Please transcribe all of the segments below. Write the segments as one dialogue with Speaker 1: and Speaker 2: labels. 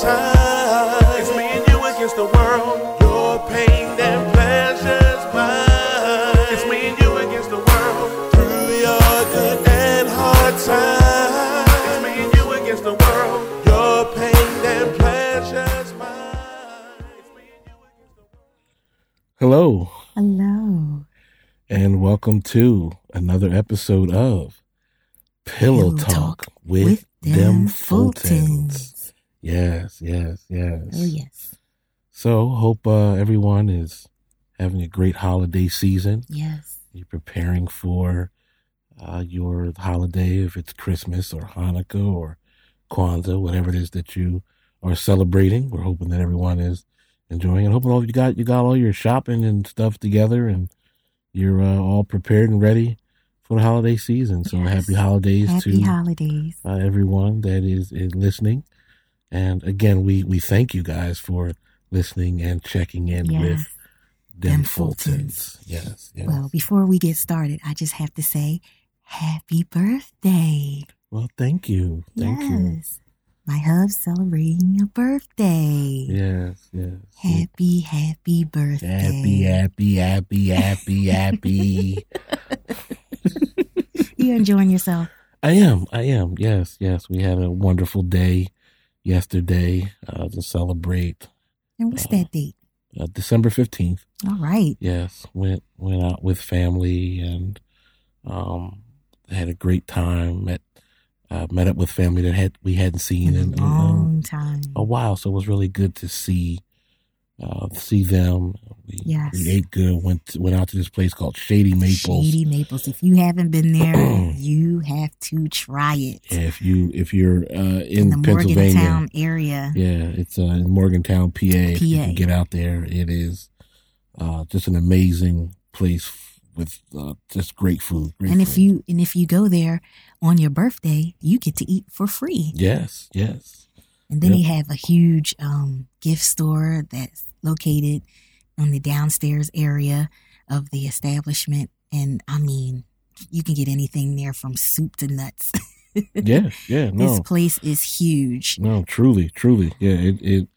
Speaker 1: times. It's me and you against the world. Your pain and pleasures mine. It's me and you against the world. Through your good and hard times. It's me and you against the world. Your pain and pleasures mine. It's me and you against the world.
Speaker 2: Hello,
Speaker 3: Hello.
Speaker 2: and welcome to another episode of Pillow,
Speaker 3: Pillow
Speaker 2: Talk,
Speaker 3: Talk
Speaker 2: with,
Speaker 3: with
Speaker 2: them
Speaker 3: them
Speaker 2: Fultons.
Speaker 3: Fultons.
Speaker 2: Yes, yes, yes.
Speaker 3: Oh, yes.
Speaker 2: So, hope uh, everyone is having a great holiday season.
Speaker 3: Yes.
Speaker 2: You're preparing for uh, your holiday, if it's Christmas or Hanukkah or Kwanzaa, whatever it is that you are celebrating. We're hoping that everyone is enjoying and hoping all you got you got all your shopping and stuff together and you're uh, all prepared and ready for the holiday season. So
Speaker 3: Yes.
Speaker 2: happy holidays
Speaker 3: Happy
Speaker 2: to
Speaker 3: holidays.
Speaker 2: uh, everyone that is, is listening. And again, we, we thank you guys for listening and checking in
Speaker 3: Yes.
Speaker 2: with them
Speaker 3: Them
Speaker 2: Fultons. Yes, yes.
Speaker 3: Well, before we get started, I just have to say happy birthday.
Speaker 2: Well, thank you. Thank you.
Speaker 3: My hub's celebrating a birthday.
Speaker 2: Yes, yes.
Speaker 3: Happy, happy birthday.
Speaker 2: Happy, happy, happy, happy, happy.
Speaker 3: You enjoying yourself?
Speaker 2: I am. I am. Yes, yes. We had a wonderful day yesterday uh, to celebrate
Speaker 3: And what's that date?
Speaker 2: uh, December 15th.
Speaker 3: All right.
Speaker 2: Yes, went went out with family and um had a great time. Met uh, met up with family that had we hadn't seen
Speaker 3: In
Speaker 2: in, uh,
Speaker 3: long time.
Speaker 2: a while, so it was really good to see uh, see them. We,
Speaker 3: Yes.
Speaker 2: we ate good. Went went out to this place called Shady Maples.
Speaker 3: Shady Maples. If you haven't been there, you have to try it.
Speaker 2: Yeah, if you if you're uh, in,
Speaker 3: in the
Speaker 2: Pennsylvania,
Speaker 3: Morgantown area.
Speaker 2: yeah, it's uh, in Morgantown, PA. If you can
Speaker 3: PA.
Speaker 2: get out there, it is uh, just an amazing place with uh, just great food. Great
Speaker 3: And if
Speaker 2: food.
Speaker 3: you and if you go there on your birthday, you get to eat for free.
Speaker 2: yes, yes,
Speaker 3: And then
Speaker 2: Yep.
Speaker 3: they have a huge um, gift store that's located on the downstairs area of the establishment. And I mean, you can get anything there from soup to nuts.
Speaker 2: yeah, yeah, No.
Speaker 3: This place is huge.
Speaker 2: no, truly, truly, yeah, it it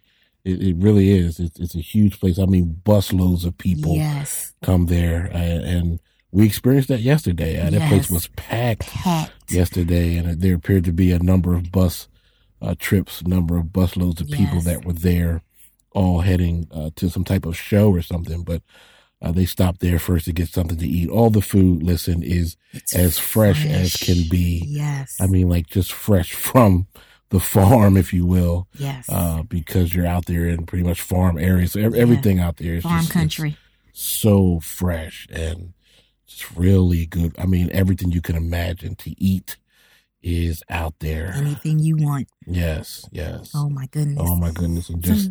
Speaker 2: it, it really is. It's it's a huge place. I mean, busloads of people
Speaker 3: Yes.
Speaker 2: come there, uh, and we experienced that yesterday. Uh, That place was packed
Speaker 3: Packed.
Speaker 2: yesterday, and there appeared to be a number of bus uh, trips, number of busloads of people that were there, all heading uh, to some type of show or something. But uh, they stopped there first to get something to eat. All the food, listen, is
Speaker 3: It's
Speaker 2: as fresh, as can be.
Speaker 3: Yes.
Speaker 2: I mean, like just fresh from the farm, if you will,
Speaker 3: yes.
Speaker 2: uh, because you're out there in pretty much farm areas. So ev-
Speaker 3: Yeah.
Speaker 2: everything out there is
Speaker 3: Farm
Speaker 2: just,
Speaker 3: country.
Speaker 2: so fresh and just really good. I mean, everything you can imagine to eat is out there.
Speaker 3: Anything you want.
Speaker 2: Yes, yes.
Speaker 3: Oh my goodness.
Speaker 2: Oh my goodness, and just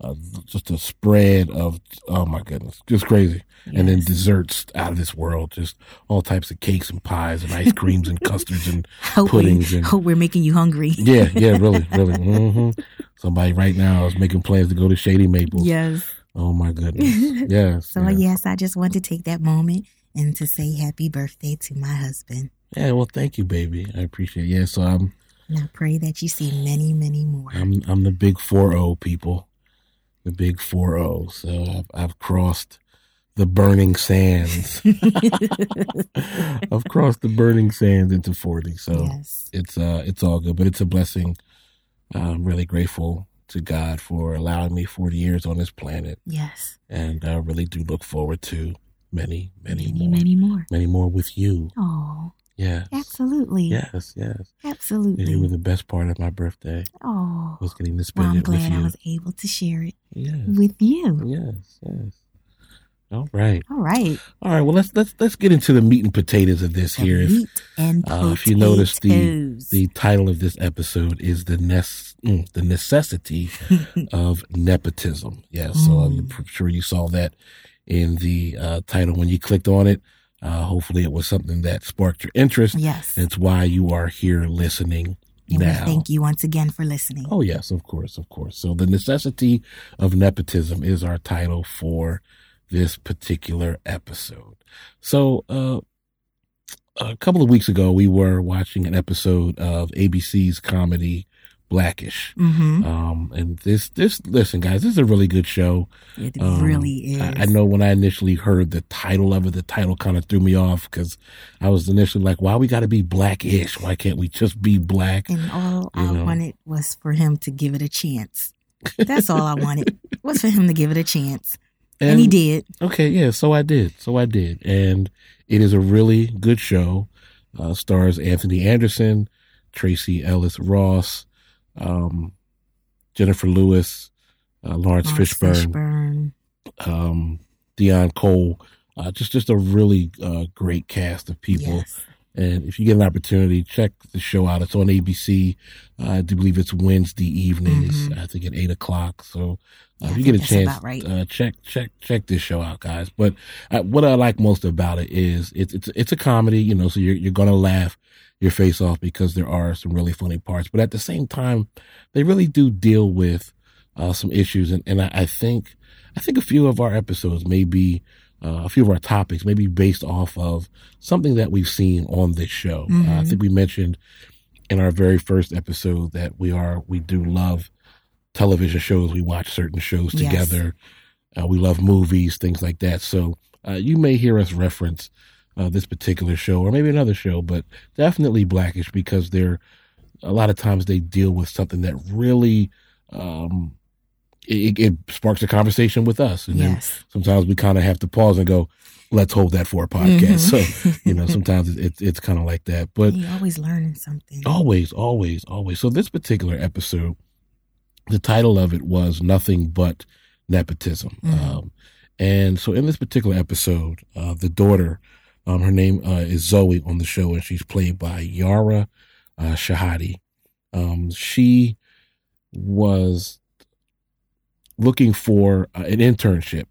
Speaker 2: uh, just a spread of oh my goodness, just crazy. And then desserts out of this world, just all types of cakes and pies and ice creams and custards and
Speaker 3: hope,
Speaker 2: puddings
Speaker 3: we,
Speaker 2: and-
Speaker 3: hope we're making you hungry.
Speaker 2: yeah, yeah, really, really. hmm Somebody right now is making plans to go to Shady Maples.
Speaker 3: Yes.
Speaker 2: Oh my goodness. Yes.
Speaker 3: So
Speaker 2: yes.
Speaker 3: yes, I just want to take that moment and to say happy birthday to my husband.
Speaker 2: Yeah. Well, thank you, baby. I appreciate. it. Yeah. So I'm
Speaker 3: And I pray that you see many, many more.
Speaker 2: I'm I'm the big four zero people, the big four zero. So I've, I've crossed the burning sands. I've crossed the burning sands into forty. So
Speaker 3: yes.
Speaker 2: it's uh it's all good, but it's a blessing. I'm really grateful to God for allowing me forty years on this planet,
Speaker 3: Yes.
Speaker 2: and I really do look forward to many, many,
Speaker 3: Many,
Speaker 2: more,
Speaker 3: many more.
Speaker 2: many more with you.
Speaker 3: Oh,
Speaker 2: Yes,
Speaker 3: absolutely.
Speaker 2: yes, yes. Absolutely. And were
Speaker 3: Absolutely.
Speaker 2: the best part of my birthday.
Speaker 3: Oh.
Speaker 2: Was getting to spend Well,
Speaker 3: I'm
Speaker 2: it with
Speaker 3: glad I was able to share it
Speaker 2: Yes.
Speaker 3: with you.
Speaker 2: Yes, yes. All right.
Speaker 3: All right.
Speaker 2: All right. Well, let's let's let's get into the meat and potatoes of this
Speaker 3: The
Speaker 2: here. If
Speaker 3: meat and
Speaker 2: uh,
Speaker 3: potatoes.
Speaker 2: if you notice the the title of this episode is the ness mm, the necessity of nepotism. Yeah. So I'm
Speaker 3: Mm.
Speaker 2: sure you saw that in the uh, title when you clicked on it. Uh, hopefully, it was something that sparked your interest.
Speaker 3: yes.
Speaker 2: It's why you are here listening
Speaker 3: And we
Speaker 2: now.
Speaker 3: thank you once again for listening.
Speaker 2: Oh, yes, of course, of course. So, the necessity of nepotism is our title for this particular episode. So, uh, a couple of weeks ago, we were watching an episode of ABC's comedy Blackish.
Speaker 3: Mm-hmm.
Speaker 2: Um, and this, this, listen, guys, this is a really good show.
Speaker 3: It
Speaker 2: Um,
Speaker 3: really is.
Speaker 2: I, I know when I initially heard the title of it, the title kind of threw me off because I was initially like, why we got to be blackish? Why can't we just be black?
Speaker 3: And all
Speaker 2: You
Speaker 3: I
Speaker 2: know.
Speaker 3: wanted was for him to give it a chance. That's all I wanted was for him to give it a chance, and, he did.
Speaker 2: Okay, yeah, so I did. So I did. And it is a really good show. Uh, stars Anthony Anderson, Tracee Ellis Ross, um, Jennifer Lewis, uh, Laurence,
Speaker 3: Laurence
Speaker 2: Fishburne,
Speaker 3: Fishburne.
Speaker 2: um, Deon Cole. Uh, just just a really uh, great cast of people.
Speaker 3: Yes.
Speaker 2: And if you get an opportunity, check the show out. It's on ABC. Uh, I do believe it's Wednesday evenings.
Speaker 3: Mhm.
Speaker 2: I think at eight o'clock. So uh, if you get a chance,
Speaker 3: right.
Speaker 2: uh, check check check this show out, guys. But uh, what I like most about it is it's it's it's a comedy. You know, so you're you're gonna laugh your face off because there are some really funny parts. But at the same time, they really do deal with uh, some issues, and and I, I think I think a few of our episodes may be uh, a few of our topics maybe based off of something that we've seen on this show. Uh, I
Speaker 3: Mhm.
Speaker 2: think we mentioned in our very first episode that we are we do love television shows. We watch certain shows
Speaker 3: Yes.
Speaker 2: together. Uh, we love movies, things like that. So uh, you may hear us reference uh, this particular show or maybe another show, but definitely Blackish because they're a lot of times they deal with something that really um, it, it sparks a conversation with us, and then
Speaker 3: Yes.
Speaker 2: sometimes we kind of have to pause and go, "Let's hold that for a podcast."
Speaker 3: Mhm.
Speaker 2: So you know, sometimes it, it's it's kind of like that, but
Speaker 3: You're always learning something.
Speaker 2: always, always, always. So this particular episode, the title of it was "Nothing But Nepotism,"
Speaker 3: Mhm.
Speaker 2: um, and so in this particular episode, uh, the daughter, um, her name uh, is Zoe on the show, and she's played by Yara uh, Shahidi. Um, she was looking for uh, an internship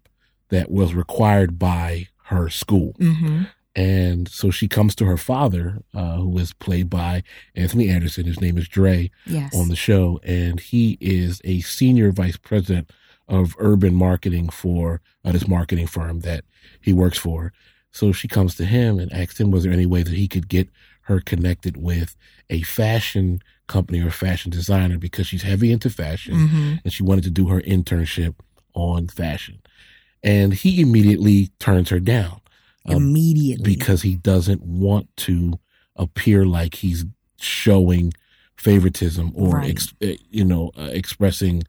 Speaker 2: that was required by her school.
Speaker 3: Mm-hmm.
Speaker 2: And so she comes to her father, uh, who is played by Anthony Anderson. His name is Dre
Speaker 3: Yes.
Speaker 2: on the show. And he is a senior vice president of urban marketing for uh, this marketing firm that he works for. So she comes to him and asks him, was there any way that he could get her connected with a fashion company or fashion designer because she's heavy into fashion
Speaker 3: hmm
Speaker 2: and she wanted to do her internship on fashion. And he immediately turns her down um,
Speaker 3: Immediately.
Speaker 2: because he doesn't want to appear like he's showing favoritism or
Speaker 3: Right.
Speaker 2: ex, eh, you know uh, expressing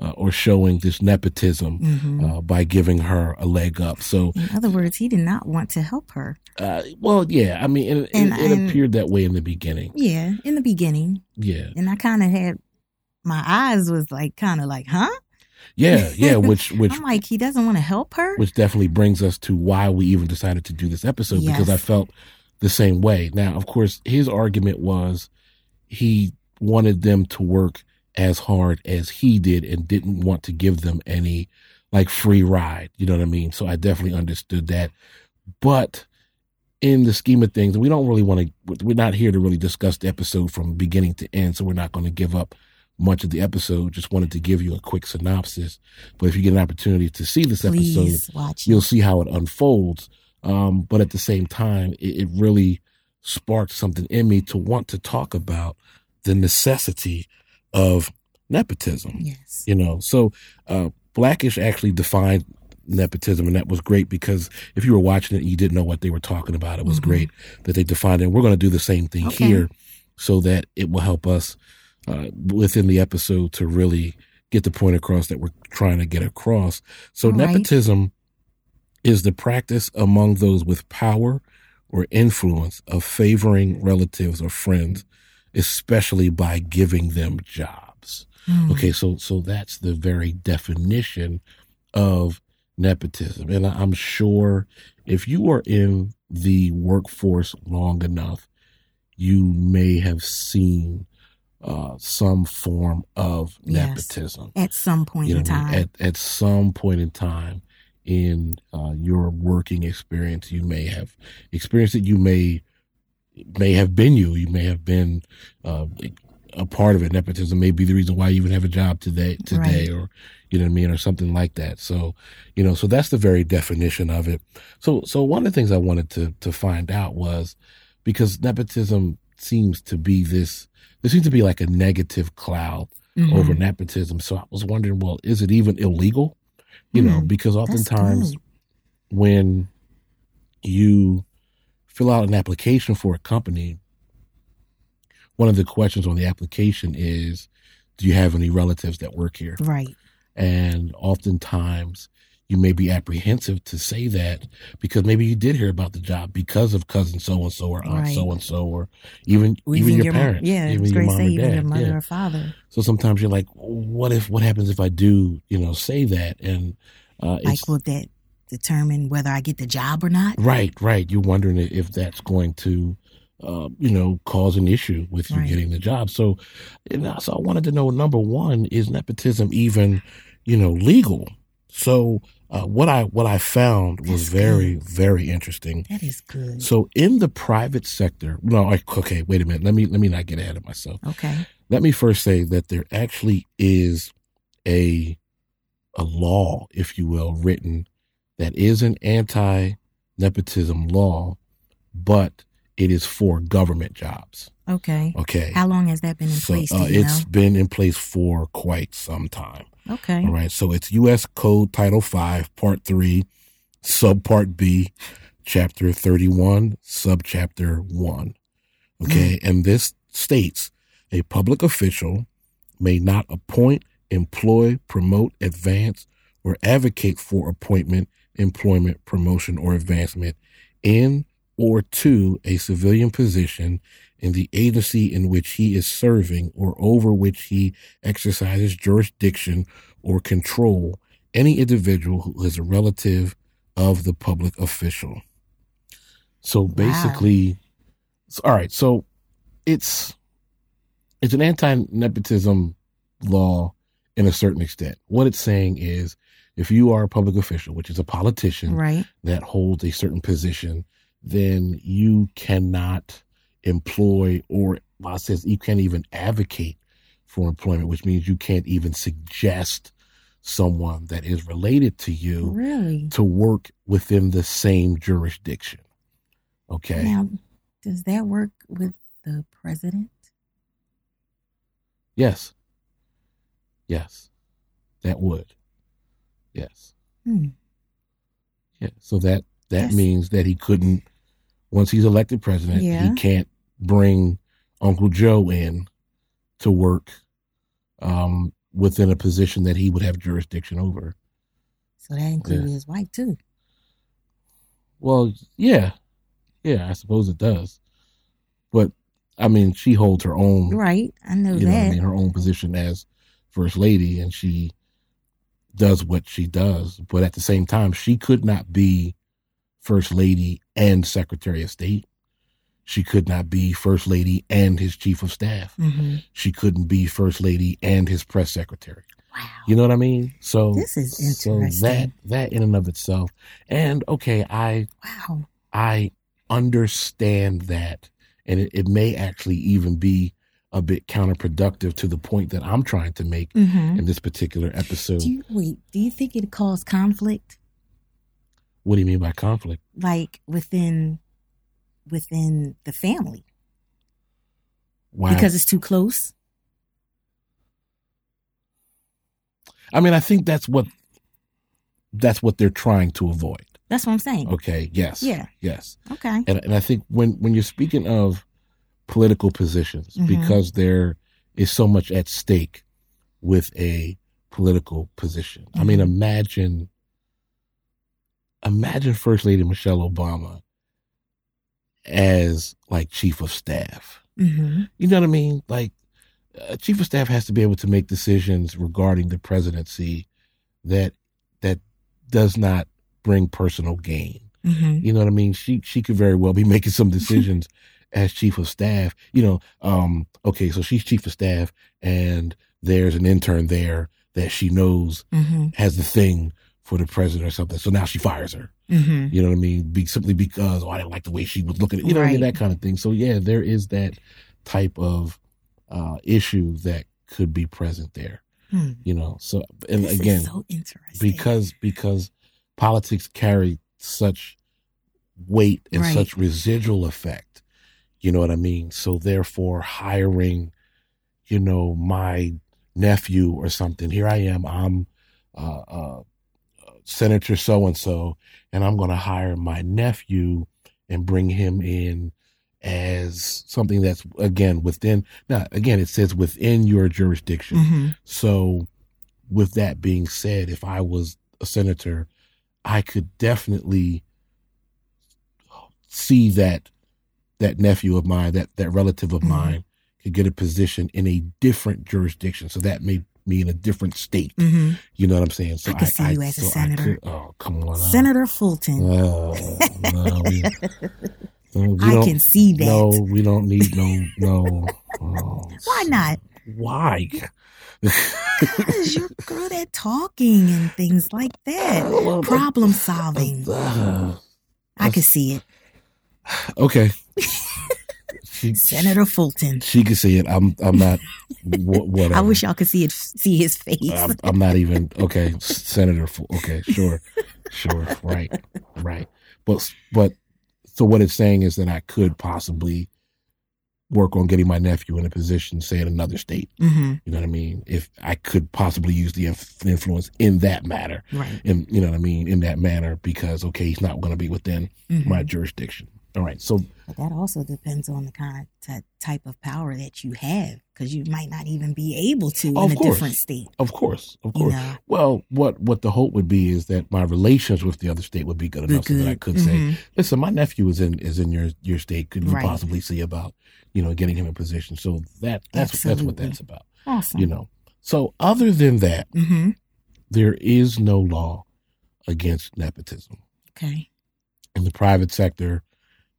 Speaker 2: uh, or showing this nepotism
Speaker 3: hmm
Speaker 2: uh, by giving her a leg up. So,
Speaker 3: In other words, he did not want to help her.
Speaker 2: uh, well, yeah, I mean, it,
Speaker 3: And-
Speaker 2: it, it
Speaker 3: and-
Speaker 2: appeared that way in the beginning.
Speaker 3: Yeah, in the beginning,
Speaker 2: Yeah,
Speaker 3: and I kind of had my eyes was like kind of like, huh?
Speaker 2: yeah, yeah. Which which
Speaker 3: I'm like, he doesn't want to help her.
Speaker 2: which definitely brings us to why we even decided to do this episode because I felt the same way. Now, of course, his argument was he wanted them to work as hard as he did and didn't want to give them any like free ride. You know what I mean? So I definitely understood that. But in the scheme of things, we don't really want to, we're not here to really discuss the episode from beginning to end. So we're not going to give up much of the episode. Just wanted to give you a quick synopsis. But if you get an opportunity to see this episode,
Speaker 3: Please watch
Speaker 2: you'll see how it unfolds. Um, but at the same time, it, it really sparked something in me to want to talk about the necessity of nepotism.
Speaker 3: Yes.
Speaker 2: You know, so uh, Blackish actually defined nepotism, and that was great because if you were watching it and you didn't know what they were talking about, it was
Speaker 3: Mhm.
Speaker 2: great that they defined it. And we're going to do the same thing
Speaker 3: Okay.
Speaker 2: here so that it will help us uh, within the episode to really get the point across that we're trying to get across. So
Speaker 3: All right.
Speaker 2: nepotism is the practice among those with power or influence of favoring relatives or friends, especially by giving them jobs.
Speaker 3: Mm.
Speaker 2: Okay, so so that's the very definition of nepotism. And I'm sure if you are in the workforce long enough, you may have seen uh, some form of
Speaker 3: Yes.
Speaker 2: nepotism
Speaker 3: At some point
Speaker 2: you know
Speaker 3: in
Speaker 2: what I mean?
Speaker 3: time.
Speaker 2: At at some point in time in uh, your working experience, you may have experienced it. You may may have been you. You may have been uh, a part of it. Nepotism may be the reason why you even have a job today, today,
Speaker 3: Right.
Speaker 2: or you know what I mean, or something like that. So, you know, so that's the very definition of it. So, so one of the things I wanted to to find out was because nepotism seems to be this there seems to be like a negative cloud
Speaker 3: Mhm.
Speaker 2: over nepotism. So I was wondering, well, is it even illegal? You know,
Speaker 3: Hmm,
Speaker 2: because oftentimes when you fill out an application for a company, one of the questions on the application is, do you have any relatives that work here?
Speaker 3: Right.
Speaker 2: And oftentimes you may be apprehensive to say that because maybe you did hear about the job because of cousin so and so or aunt so and so or even
Speaker 3: Or
Speaker 2: even, your,
Speaker 3: mo-
Speaker 2: parents,
Speaker 3: Yeah,
Speaker 2: even your mom
Speaker 3: say
Speaker 2: or
Speaker 3: even
Speaker 2: dad.
Speaker 3: your mother
Speaker 2: yeah.
Speaker 3: or father.
Speaker 2: So sometimes you're like, what if what happens if I do, you know, say that and uh,
Speaker 3: Like, will that determine whether I get the job or not?
Speaker 2: right, right. You're wondering if that's going to, uh, you know, cause an issue with you
Speaker 3: Right.
Speaker 2: getting the job. So, and so I wanted to know number one is nepotism even, you know, legal? So uh, what I what I found was
Speaker 3: That's
Speaker 2: very
Speaker 3: good.
Speaker 2: very interesting.
Speaker 3: That is good.
Speaker 2: So in the private sector, no, I- okay, wait a minute. Let me let me not get ahead of myself.
Speaker 3: Okay.
Speaker 2: Let me first say that there actually is a a law, if you will, written that is an anti nepotism law, but it is for government jobs.
Speaker 3: Okay.
Speaker 2: Okay.
Speaker 3: How long has that been in
Speaker 2: so
Speaker 3: place?
Speaker 2: uh, it's
Speaker 3: know?
Speaker 2: been in place for quite some time.
Speaker 3: Okay.
Speaker 2: All right. So it's U.S. Code Title Five, Part Three, Subpart B, Chapter Thirty-one, Subchapter One. Okay, and this states a public official may not appoint, employ, promote, advance, or advocate for appointment, employment, promotion, or advancement in or to a civilian position in the agency in which he is serving or over which he exercises jurisdiction or control any individual who is a relative of the public official. So basically, so- all right. So it's it's an anti-nepotism law in a certain extent. What it's saying is, if you are a public official, which is a politician
Speaker 3: Right.
Speaker 2: that holds a certain position, then you cannot employ or well, it says you can't even advocate for employment, which means you can't even suggest someone that is related to you
Speaker 3: Really?
Speaker 2: to work within the same jurisdiction. Okay.
Speaker 3: Now, does that work with the president?
Speaker 2: Yes. Yes. That would. Yes.
Speaker 3: Hmm.
Speaker 2: Yeah. So that that
Speaker 3: That's-
Speaker 2: means that he couldn't once he's elected president,
Speaker 3: Yeah.
Speaker 2: he can't bring Uncle Joe in to work um, within a position that he would have jurisdiction over.
Speaker 3: So that included his wife too.
Speaker 2: Well, yeah. Yeah, I suppose it does. But I mean, she holds her own
Speaker 3: Right. I know
Speaker 2: you know I
Speaker 3: that.
Speaker 2: mean, her own position as first lady and she does what she does. But at the same time, she could not be first lady and secretary of state. She could not be first lady and his chief of staff.
Speaker 3: hmm
Speaker 2: She couldn't be first lady and his press secretary.
Speaker 3: Wow.
Speaker 2: You know what I mean? So
Speaker 3: This is
Speaker 2: So that that in and of itself. And okay, I
Speaker 3: wow.
Speaker 2: I understand that. And it, it may actually even be a bit counterproductive to the point that I'm trying to make
Speaker 3: hmm
Speaker 2: in this particular episode.
Speaker 3: Do you, wait, do you think it caused conflict?
Speaker 2: what do you mean by conflict?
Speaker 3: Like within within the family?
Speaker 2: Why?
Speaker 3: Because it's too close?
Speaker 2: I mean, I think that's what that's what they're trying to avoid.
Speaker 3: That's what I'm saying.
Speaker 2: Okay. Yes.
Speaker 3: Yeah.
Speaker 2: Yes.
Speaker 3: Okay.
Speaker 2: And and I think when when you're speaking of political positions,
Speaker 3: Mhm.
Speaker 2: because there is so much at stake with a political position. I mean,
Speaker 3: Mhm.
Speaker 2: imagine imagine First Lady Michelle Obama as like chief of staff.
Speaker 3: hmm
Speaker 2: You know what I mean? Like, a chief of staff has to be able to make decisions regarding the presidency that that does not bring personal gain.
Speaker 3: hmm
Speaker 2: You know what I mean? She she could very well be making some decisions as chief of staff. You know, um, okay, so she's chief of staff, and there's an intern there that she knows
Speaker 3: hmm
Speaker 2: has the thing for the president or something. So now she fires her.
Speaker 3: hmm
Speaker 2: You know what I mean? Be, simply because oh, I didn't like the way she was looking at you know what I mean? That kind of thing. So yeah, there is that type of uh, issue that could be present there.
Speaker 3: Hmm.
Speaker 2: You know, so and
Speaker 3: This
Speaker 2: again,
Speaker 3: so interesting.
Speaker 2: because because politics carry such weight and
Speaker 3: Right.
Speaker 2: such residual effect. You know what I mean? So therefore, hiring you know, my nephew or something. Here I am. I'm uh, uh, Senator so and so, and I'm going to hire my nephew and bring him in as something that's again within. Now, again, it says within your jurisdiction.
Speaker 3: hmm
Speaker 2: So, with that being said, if I was a senator, I could definitely see that that nephew of mine, that that relative of
Speaker 3: Mhm.
Speaker 2: mine, could get a position in a different jurisdiction. So that may be in a different state.
Speaker 3: hmm
Speaker 2: You know what I'm saying? So
Speaker 3: I could see you as a
Speaker 2: so I
Speaker 3: senator.
Speaker 2: could- oh, come on.
Speaker 3: Senator Fulton.
Speaker 2: Oh, no, we, we
Speaker 3: I can see that.
Speaker 2: No, we don't need no no. Oh,
Speaker 3: Why not?
Speaker 2: Why?
Speaker 3: Because you're good at talking and things like that. Problem solving. I could see it.
Speaker 2: Okay. She,
Speaker 3: Senator Fulton.
Speaker 2: she can see it. I'm. I'm not. wh- Whatever.
Speaker 3: I wish y'all could see it. See his face.
Speaker 2: I'm, I'm not even okay. Senator. Okay, sure, sure, right, right. But but so what it's saying is that I could possibly work on getting my nephew in a position, say in another state.
Speaker 3: hmm
Speaker 2: You know what I mean? If I could possibly use the inf- influence in that matter,
Speaker 3: Right.
Speaker 2: in you know what I mean, in that manner, because okay, he's not going to be within
Speaker 3: Mhm.
Speaker 2: my jurisdiction. All right, so
Speaker 3: But that also depends on the kind of ty- type of power that you have, because you might not even be able to in a
Speaker 2: course.
Speaker 3: different state.
Speaker 2: of course, of
Speaker 3: You
Speaker 2: course.
Speaker 3: know,
Speaker 2: Well, what what the hope would be is that my relations with the other state would be good enough so that I could say,
Speaker 3: Mhm.
Speaker 2: listen, my nephew is in is in your your state. Could you
Speaker 3: Right.
Speaker 2: possibly see about you know getting him in position? So that that's that's what that's about.
Speaker 3: awesome.
Speaker 2: You know. So other than that,
Speaker 3: hmm
Speaker 2: there is no law against nepotism
Speaker 3: Okay.
Speaker 2: in the private sector.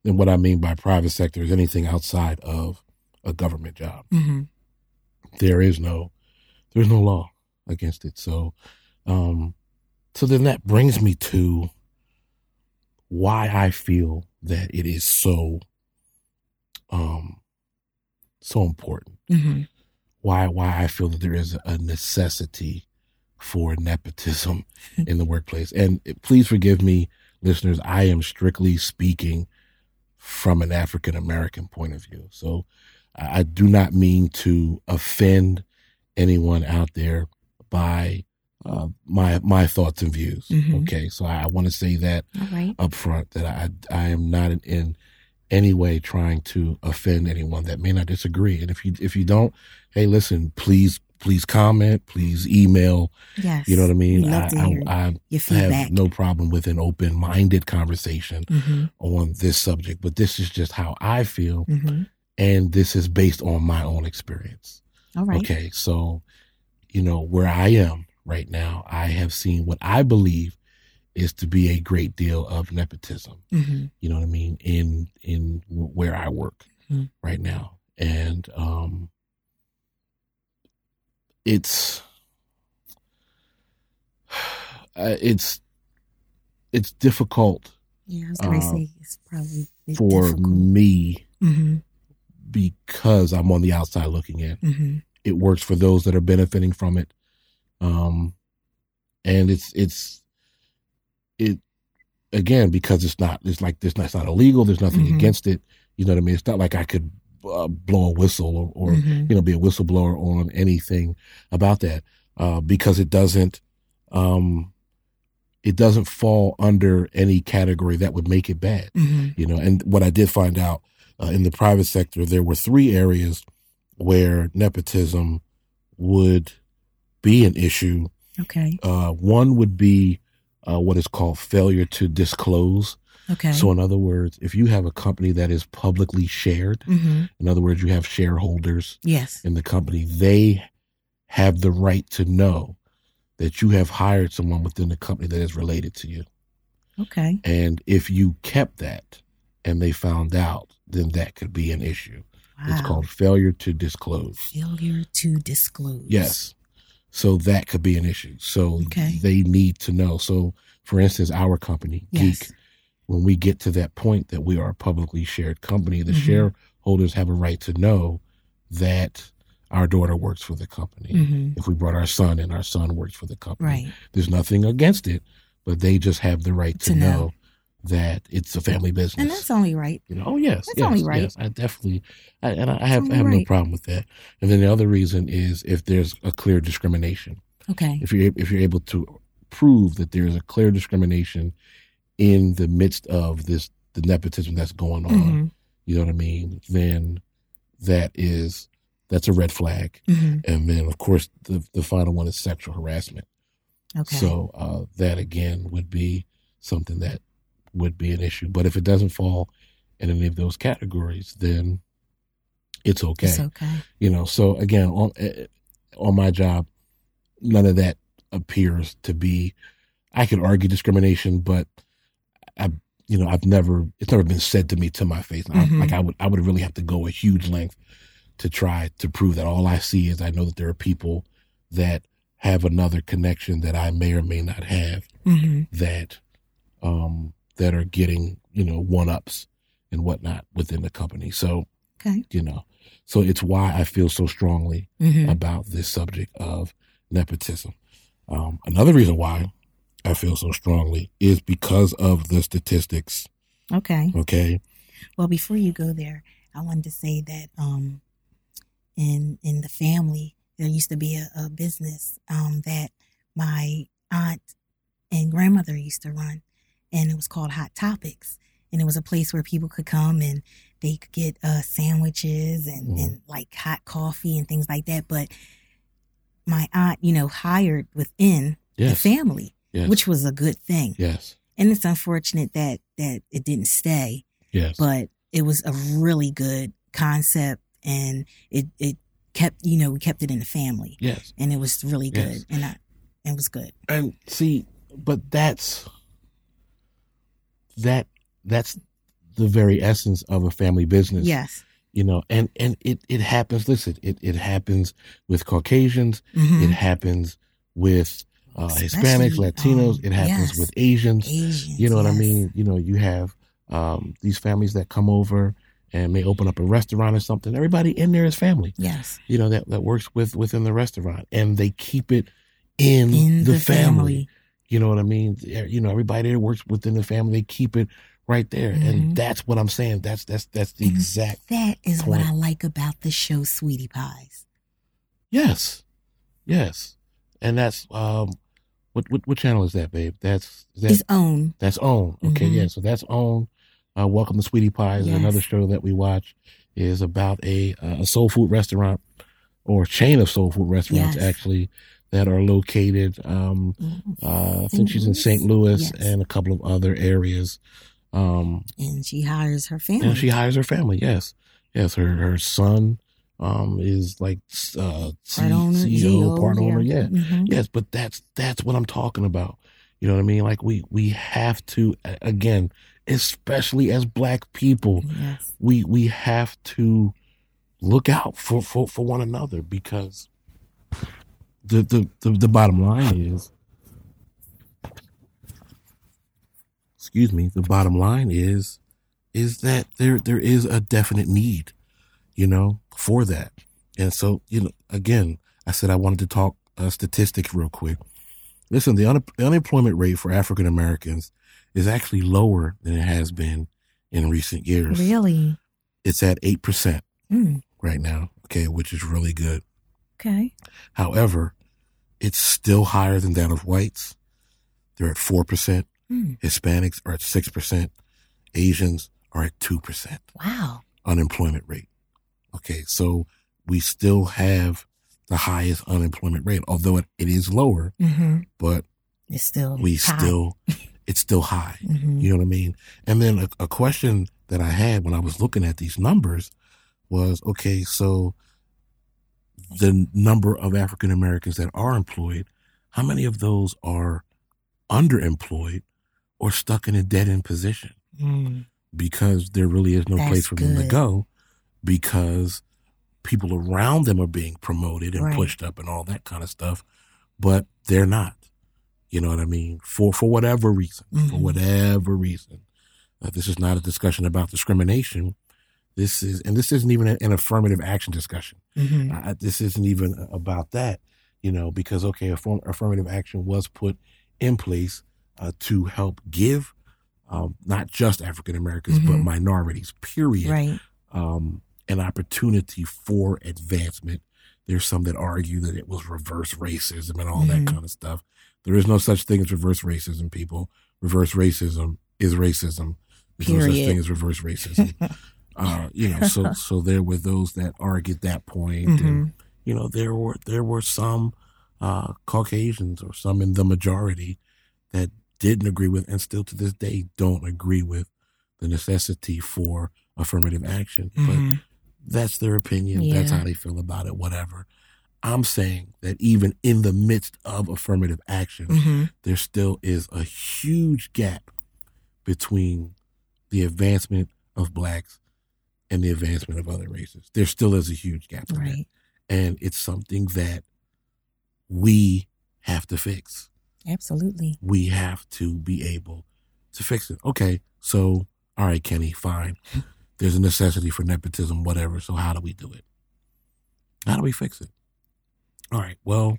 Speaker 2: And what I mean by private sector is anything outside of a government job.
Speaker 3: hmm
Speaker 2: There is no there's no law against it. So um so then that brings me to why I feel that it is so um so important.
Speaker 3: Mm-hmm.
Speaker 2: Why why I feel that there is a necessity for nepotism in the workplace. And please forgive me, listeners, I am strictly speaking from an African American point of view. So I do not mean to offend anyone out there by uh, my my thoughts and views.
Speaker 3: Mhm.
Speaker 2: Okay, so I, I want to say that
Speaker 3: right.
Speaker 2: up front that I I am not in, in any way trying to offend anyone that may not disagree. And if you if you don't, hey, listen, please please comment, please email.
Speaker 3: Yes.
Speaker 2: You know what I mean? I, I, I have no problem with an open minded conversation
Speaker 3: hmm
Speaker 2: on this subject, but this is just how I feel,
Speaker 3: hmm
Speaker 2: and this is based on my own experience.
Speaker 3: All right.
Speaker 2: Okay, so you know where I am right now, I have seen what I believe is to be a great deal of nepotism.
Speaker 3: hmm
Speaker 2: You know what I mean in in where I work
Speaker 3: Mhm.
Speaker 2: right now, and um, it's uh, it's it's difficult
Speaker 3: Yeah, I was gonna
Speaker 2: Uh,
Speaker 3: say it's probably
Speaker 2: for
Speaker 3: difficult.
Speaker 2: me
Speaker 3: hmm
Speaker 2: because I'm on the outside looking in.
Speaker 3: hmm
Speaker 2: It works for those that are benefiting from it, um, and it's it's it again because it's not it's like this it's not illegal. There's nothing
Speaker 3: Mhm.
Speaker 2: against it. You know what I mean? It's not like I could uh, blow a whistle or, or
Speaker 3: hmm
Speaker 2: you know be a whistleblower on anything about that uh, because it doesn't um, it doesn't fall under any category that would make it bad
Speaker 3: hmm
Speaker 2: you know. And what i did find out uh, in the private sector there were three areas where nepotism would be an issue.
Speaker 3: Okay.
Speaker 2: uh, one would be uh, what is called failure to disclose
Speaker 3: Okay.
Speaker 2: so in other words if you have a company that is publicly shared
Speaker 3: hmm
Speaker 2: in other words you have shareholders
Speaker 3: Yes.
Speaker 2: in the company they have the right to know that you have hired someone within the company that is related to you
Speaker 3: Okay.
Speaker 2: and if you kept that and they found out, then that could be an issue.
Speaker 3: Wow.
Speaker 2: It's called failure to disclose.
Speaker 3: failure to disclose.
Speaker 2: Yes. So that could be an issue. So
Speaker 3: Okay.
Speaker 2: they need to know. So, for instance, our company,
Speaker 3: Yes.
Speaker 2: Geek, when we get to that point that we are a publicly shared company, the
Speaker 3: Mhm.
Speaker 2: shareholders have a right to know that our daughter works for the company.
Speaker 3: hmm
Speaker 2: If we brought our son in, our son works for the company.
Speaker 3: Right.
Speaker 2: There's nothing against it, but they just have the right to,
Speaker 3: To know.
Speaker 2: know. that it's a family business.
Speaker 3: And that's only right.
Speaker 2: You know, oh yes,
Speaker 3: That's
Speaker 2: yes,
Speaker 3: only right.
Speaker 2: yes. I definitely, I, and I have I have no problem with that. And then the other reason is if there's a clear discrimination.
Speaker 3: Okay.
Speaker 2: If you're if you're able to prove that there is a clear discrimination in the midst of this the nepotism that's going on,
Speaker 3: hmm
Speaker 2: you know what I mean? Then that is that's a red flag.
Speaker 3: hmm
Speaker 2: And then of course the the final one is sexual harassment.
Speaker 3: Okay.
Speaker 2: So uh, that again would be something that would be an issue. But if it doesn't fall in any of those categories, then it's okay.
Speaker 3: It's okay.
Speaker 2: You know. So again, on eh, on my job, none of that appears to be. I could argue discrimination, but I, you know, I've never. It's never been said to me to my face. I-
Speaker 3: Mhm.
Speaker 2: like I would, I would really have to go a huge length to try to prove that. All I see is I know that there are people that have another connection that I may or may not have
Speaker 3: hmm
Speaker 2: that um that are getting you know one ups and whatnot within the company so
Speaker 3: Okay.
Speaker 2: you know so it's why i feel so strongly
Speaker 3: hmm
Speaker 2: about this subject of nepotism um another reason why i feel so strongly is because of the statistics
Speaker 3: Okay.
Speaker 2: okay
Speaker 3: Well, before you go there, I wanted to say that um, in in the family there used to be a, a business um, that my aunt and grandmother used to run, and it was called Hot Topics, and it was a place where people could come and they could get uh, sandwiches and,
Speaker 2: Mhm.
Speaker 3: and like hot coffee and things like that. But my aunt, you know, hired within the family,
Speaker 2: yes.
Speaker 3: which was a good thing.
Speaker 2: yes.
Speaker 3: And it's unfortunate that that it didn't stay
Speaker 2: yes.
Speaker 3: but it was a really good concept and it it kept you know we kept it in the family.
Speaker 2: Yes.
Speaker 3: And it was really good.
Speaker 2: Yes.
Speaker 3: and I, it was good.
Speaker 2: And see but that's that that's the very essence of a family business.
Speaker 3: Yes.
Speaker 2: You know and and it it happens listen it it happens with caucasians.
Speaker 3: Mhm.
Speaker 2: it happens with uh hispanics latinos
Speaker 3: um,
Speaker 2: it happens
Speaker 3: yes.
Speaker 2: with asians.
Speaker 3: Asians,
Speaker 2: you know what i mean? You know you have um these families that come over and may open up a restaurant or something. Everybody in there is family.
Speaker 3: Yes.
Speaker 2: You know that that works with within the restaurant and they keep it in,
Speaker 3: in
Speaker 2: the,
Speaker 3: the,
Speaker 2: family.
Speaker 3: family,
Speaker 2: you know what i mean? You know everybody that works within the family. They keep it right there and
Speaker 3: Mhm.
Speaker 2: that's what i'm saying. That's that's that's the
Speaker 3: And
Speaker 2: exact
Speaker 3: that is what i like about the show sweetie pies.
Speaker 2: Yes, yes, and that's um, what what what channel is that, babe? That's that
Speaker 3: its own
Speaker 2: that's OWN. Okay,
Speaker 3: Mhm.
Speaker 2: yeah. So that's OWN. Uh, Welcome to Sweetie Pies.
Speaker 3: Yes.
Speaker 2: Another show that we watch is about a a soul food restaurant or chain of soul food restaurants
Speaker 3: Yes.
Speaker 2: actually that are located. Um, uh, I think she's in St. Louis
Speaker 3: Yes.
Speaker 2: and a couple of other areas. Um,
Speaker 3: and she hires her family
Speaker 2: and she hires her family. Yes, yes. Her her son um is like uh
Speaker 3: part owner
Speaker 2: CEO, part owner. Yeah,
Speaker 3: Mhm.
Speaker 2: yes. But that's that's what I'm talking about. You know what I mean? Like we we have to again, especially as black people,
Speaker 3: yes
Speaker 2: we we have to look out for for, for one another because the, the the the bottom line is excuse me the bottom line is is that there there is a definite need you know for that. And so you know again i said i wanted to talk uh, statistics real quick. Listen the un- unemployment rate for african americans is actually lower than it has been in recent years.
Speaker 3: Really?
Speaker 2: It's at 8%
Speaker 3: Mm,
Speaker 2: right now okay which is really good.
Speaker 3: Okay.
Speaker 2: However it's still higher than that of whites. They're at 4%
Speaker 3: Mm,
Speaker 2: hispanics are at 6% asians are at 2%
Speaker 3: wow.
Speaker 2: unemployment rate. Okay, so we still have the highest unemployment rate, although it, it is lower,
Speaker 3: hmm
Speaker 2: but
Speaker 3: it's still
Speaker 2: we
Speaker 3: high.
Speaker 2: still, it's still high.
Speaker 3: Mhm.
Speaker 2: You know what I mean? And then a, a question that I had when I was looking at these numbers was okay, so the number of African Americans that are employed, how many of those are underemployed or stuck in a dead end position?
Speaker 3: Mm,
Speaker 2: because there really is no
Speaker 3: That's
Speaker 2: place for them to
Speaker 3: good.
Speaker 2: go because people around them are being promoted and
Speaker 3: Right.
Speaker 2: pushed up and all that kind of stuff but they're not you know what i mean for for whatever reason for
Speaker 3: Mhm.
Speaker 2: whatever reason uh, this is not a discussion about discrimination this is and this isn't even an, affirmative action discussion
Speaker 3: mhm.
Speaker 2: I, this isn't even about that, you know, because okay, affirm, affirmative action was put in place uh, to help give um, not just African Americans, but
Speaker 3: Mhm.
Speaker 2: minorities, period,
Speaker 3: Right.
Speaker 2: um, an opportunity for advancement. There's some that argue that it was reverse racism and all that
Speaker 3: Mhm.
Speaker 2: kind of stuff. There is no such thing as reverse racism, people. Reverse racism is racism. There's no such thing as reverse racism. uh, you know, so so there were those that argued that point, and
Speaker 3: Mhm.
Speaker 2: you know there were there were some uh, Caucasians or some in the majority that didn't agree with, and still to this day don't agree with the necessity for affirmative action. But
Speaker 3: Mhm.
Speaker 2: That's their opinion. That's how they feel about it. Whatever. I'm saying that even in the midst of affirmative action,
Speaker 3: Mhm.
Speaker 2: there still is a huge gap between the advancement of blacks and the advancement of other races. There still is a huge gap in that.
Speaker 3: Right.
Speaker 2: And it's something that we have to fix.
Speaker 3: Absolutely.
Speaker 2: We have to be able to fix it. Okay, so, all right, Kenny, fine. There's a necessity for nepotism, whatever. So, how do we do it? How do we fix it? All right, well,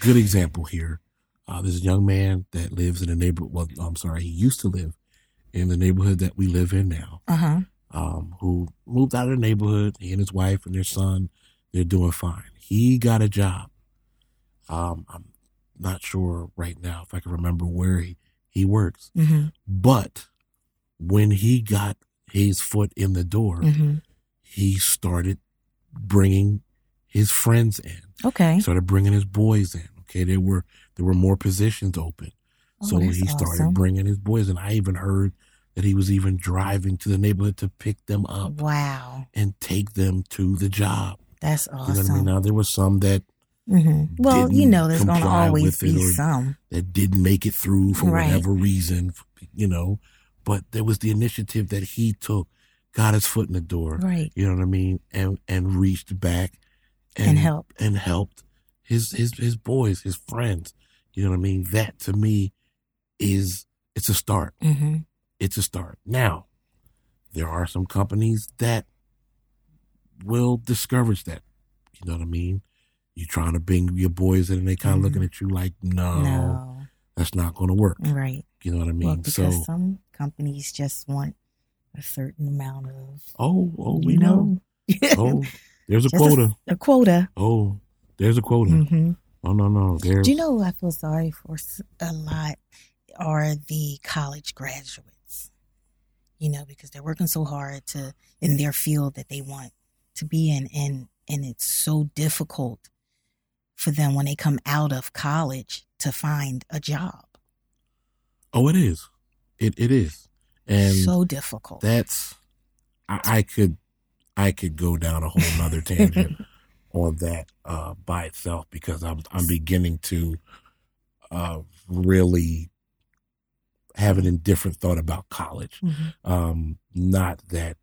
Speaker 2: good example here. Uh, there's a young man that lives in a neighborhood. Well, I'm sorry, he used to live in the neighborhood that we live in now.
Speaker 3: Uh huh.
Speaker 2: Um, who moved out of the neighborhood. He and his wife and their son, they're doing fine. He got a job. Um, I'm not sure right now if I can remember where he, he works,
Speaker 3: hmm
Speaker 2: but when he got his foot in the door,
Speaker 3: hmm
Speaker 2: he started bringing his friends in.
Speaker 3: Okay.
Speaker 2: He started bringing his boys in. Okay, there were there were more positions open,
Speaker 3: Oh,
Speaker 2: so he started
Speaker 3: awesome.
Speaker 2: bringing his boys. and I even heard that he was even driving to the neighborhood to pick them up
Speaker 3: Wow.
Speaker 2: and take them to the job.
Speaker 3: That's awesome.
Speaker 2: You know what I mean? Now there were some that
Speaker 3: hmm Well, you know, there's going to always be some.
Speaker 2: that didn't make it through for
Speaker 3: Right.
Speaker 2: whatever reason, you know. But there was the initiative that he took, got his foot in the door,
Speaker 3: Right.
Speaker 2: you know what I mean, and and reached back
Speaker 3: And helped,
Speaker 2: and helped his his his boys, his friends. You know what I mean? That to me is it's a start.
Speaker 3: hmm
Speaker 2: It's a start. Now, there are some companies that will discourage that. You know what I mean? You're trying to bring your boys in and they kind of
Speaker 3: Mhm.
Speaker 2: looking at you like, no,
Speaker 3: No.
Speaker 2: that's not going to work.
Speaker 3: Right.
Speaker 2: You know what I
Speaker 3: Well,
Speaker 2: mean?
Speaker 3: because
Speaker 2: so,
Speaker 3: some companies just want a certain amount of,
Speaker 2: oh, oh, we know.
Speaker 3: know,
Speaker 2: Oh, there's a
Speaker 3: Just a-
Speaker 2: quota.
Speaker 3: a quota.
Speaker 2: Oh, there's a quota.
Speaker 3: hmm
Speaker 2: Oh, no, no. There's,
Speaker 3: Do you know who I feel sorry for a lot are the college graduates? You know, because they're working so hard to in their field that they want to be in, and and it's so difficult for them when they come out of college to find a job.
Speaker 2: oh, it is. It It is. And
Speaker 3: so difficult.
Speaker 2: that's, I, I could, I could go down a whole nother tangent on that uh, by itself because I'm I'm beginning to uh, really have an indifferent thought about college.
Speaker 3: Mhm.
Speaker 2: Um, not that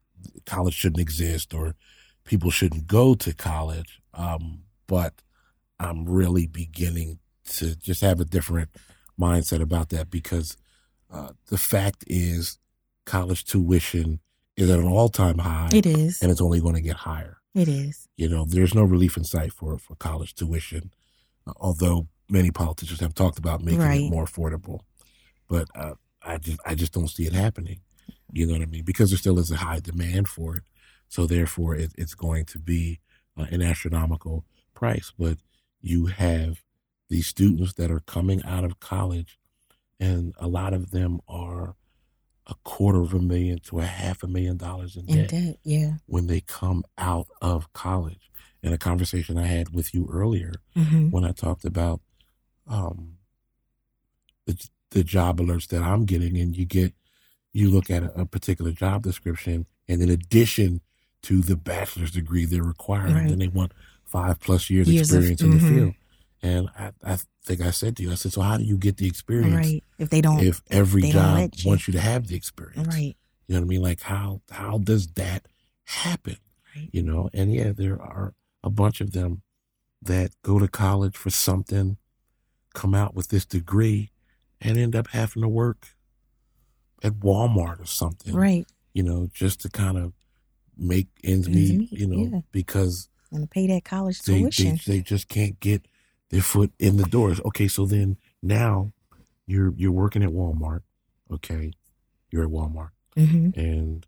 Speaker 2: college shouldn't exist or people shouldn't go to college, um, but I'm really beginning to just have a different mindset about that because uh, the fact is college tuition is at an all time high
Speaker 3: It is.
Speaker 2: and it's only going to get higher.
Speaker 3: It is.
Speaker 2: You know, there's no relief in sight for for college tuition, uh, although many politicians have talked about making
Speaker 3: Right.
Speaker 2: it more affordable. But uh, I just I just don't see it happening. You know what I mean? Because there still is a high demand for it, so therefore it, it's going to be uh, an astronomical price. But you have these students that are coming out of college, and a lot of them are a quarter of a million to a half a million dollars in
Speaker 3: In
Speaker 2: debt.
Speaker 3: Yeah.
Speaker 2: when they come out of college. In a conversation I had with you earlier,
Speaker 3: hmm
Speaker 2: when I talked about um, the the job alerts that I'm getting, and you get you look at a, a particular job description, and in addition to the bachelor's degree they're requiring,
Speaker 3: Right.
Speaker 2: then they want five plus years,
Speaker 3: Years of-
Speaker 2: experience in the
Speaker 3: mhm.
Speaker 2: field. And I, I think I said to you, I said, so how do you get the experience
Speaker 3: Right. If they don't.
Speaker 2: if every
Speaker 3: don't
Speaker 2: job
Speaker 3: you.
Speaker 2: wants you to have the experience?
Speaker 3: right.
Speaker 2: You know what I mean? Like how how does that happen?
Speaker 3: Right.
Speaker 2: You know, and yeah, there are a bunch of them that go to college for something, come out with this degree, and end up having to work at Walmart or something.
Speaker 3: Right.
Speaker 2: You know, just to kind of make ends meet, you know,
Speaker 3: yeah.
Speaker 2: because
Speaker 3: And to pay that college
Speaker 2: they, they
Speaker 3: tuition.
Speaker 2: they just can't get their foot in the doors. Okay, so then now you're you're working at Walmart, Okay, you're at Walmart,
Speaker 3: Mm-hmm.
Speaker 2: and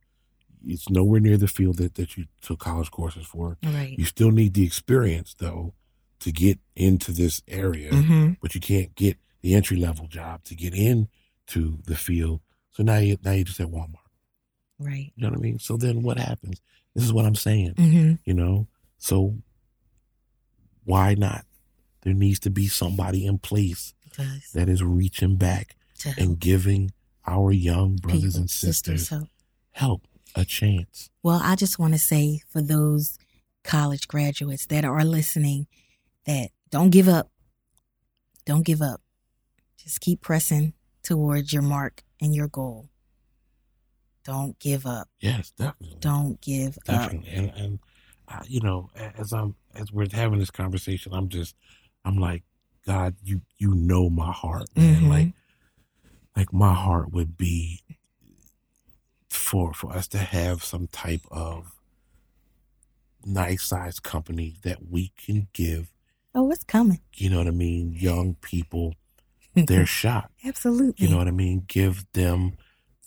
Speaker 2: it's nowhere near the field that, that you took college courses for.
Speaker 3: Right.
Speaker 2: You still need the experience though to get into this area,
Speaker 3: Mm-hmm.
Speaker 2: but you can't get the entry level job to get into the field. So now you now you just at Walmart.
Speaker 3: Right.
Speaker 2: You know what I mean? So then what happens? This is what I'm saying.
Speaker 3: Mm-hmm.
Speaker 2: You know, so why not? There needs to be somebody in place that is reaching back and giving our young brothers
Speaker 3: people,
Speaker 2: and sisters
Speaker 3: help.
Speaker 2: help, a chance.
Speaker 3: Well, I just want to say for those college graduates that are listening that don't give up. Don't give up. Just keep pressing towards your mark and your goal. Don't give up.
Speaker 2: Yes, definitely.
Speaker 3: Don't give up.
Speaker 2: definitely. And and uh, you know, as I'm as we're having this conversation, I'm just I'm like, God, you you know my heart, man.
Speaker 3: Mhm.
Speaker 2: Like like my heart would be for for us to have some type of nice sized company that we can give,
Speaker 3: Oh, it's coming.
Speaker 2: you know what I mean, young people their shot.
Speaker 3: Absolutely.
Speaker 2: You know what I mean? Give them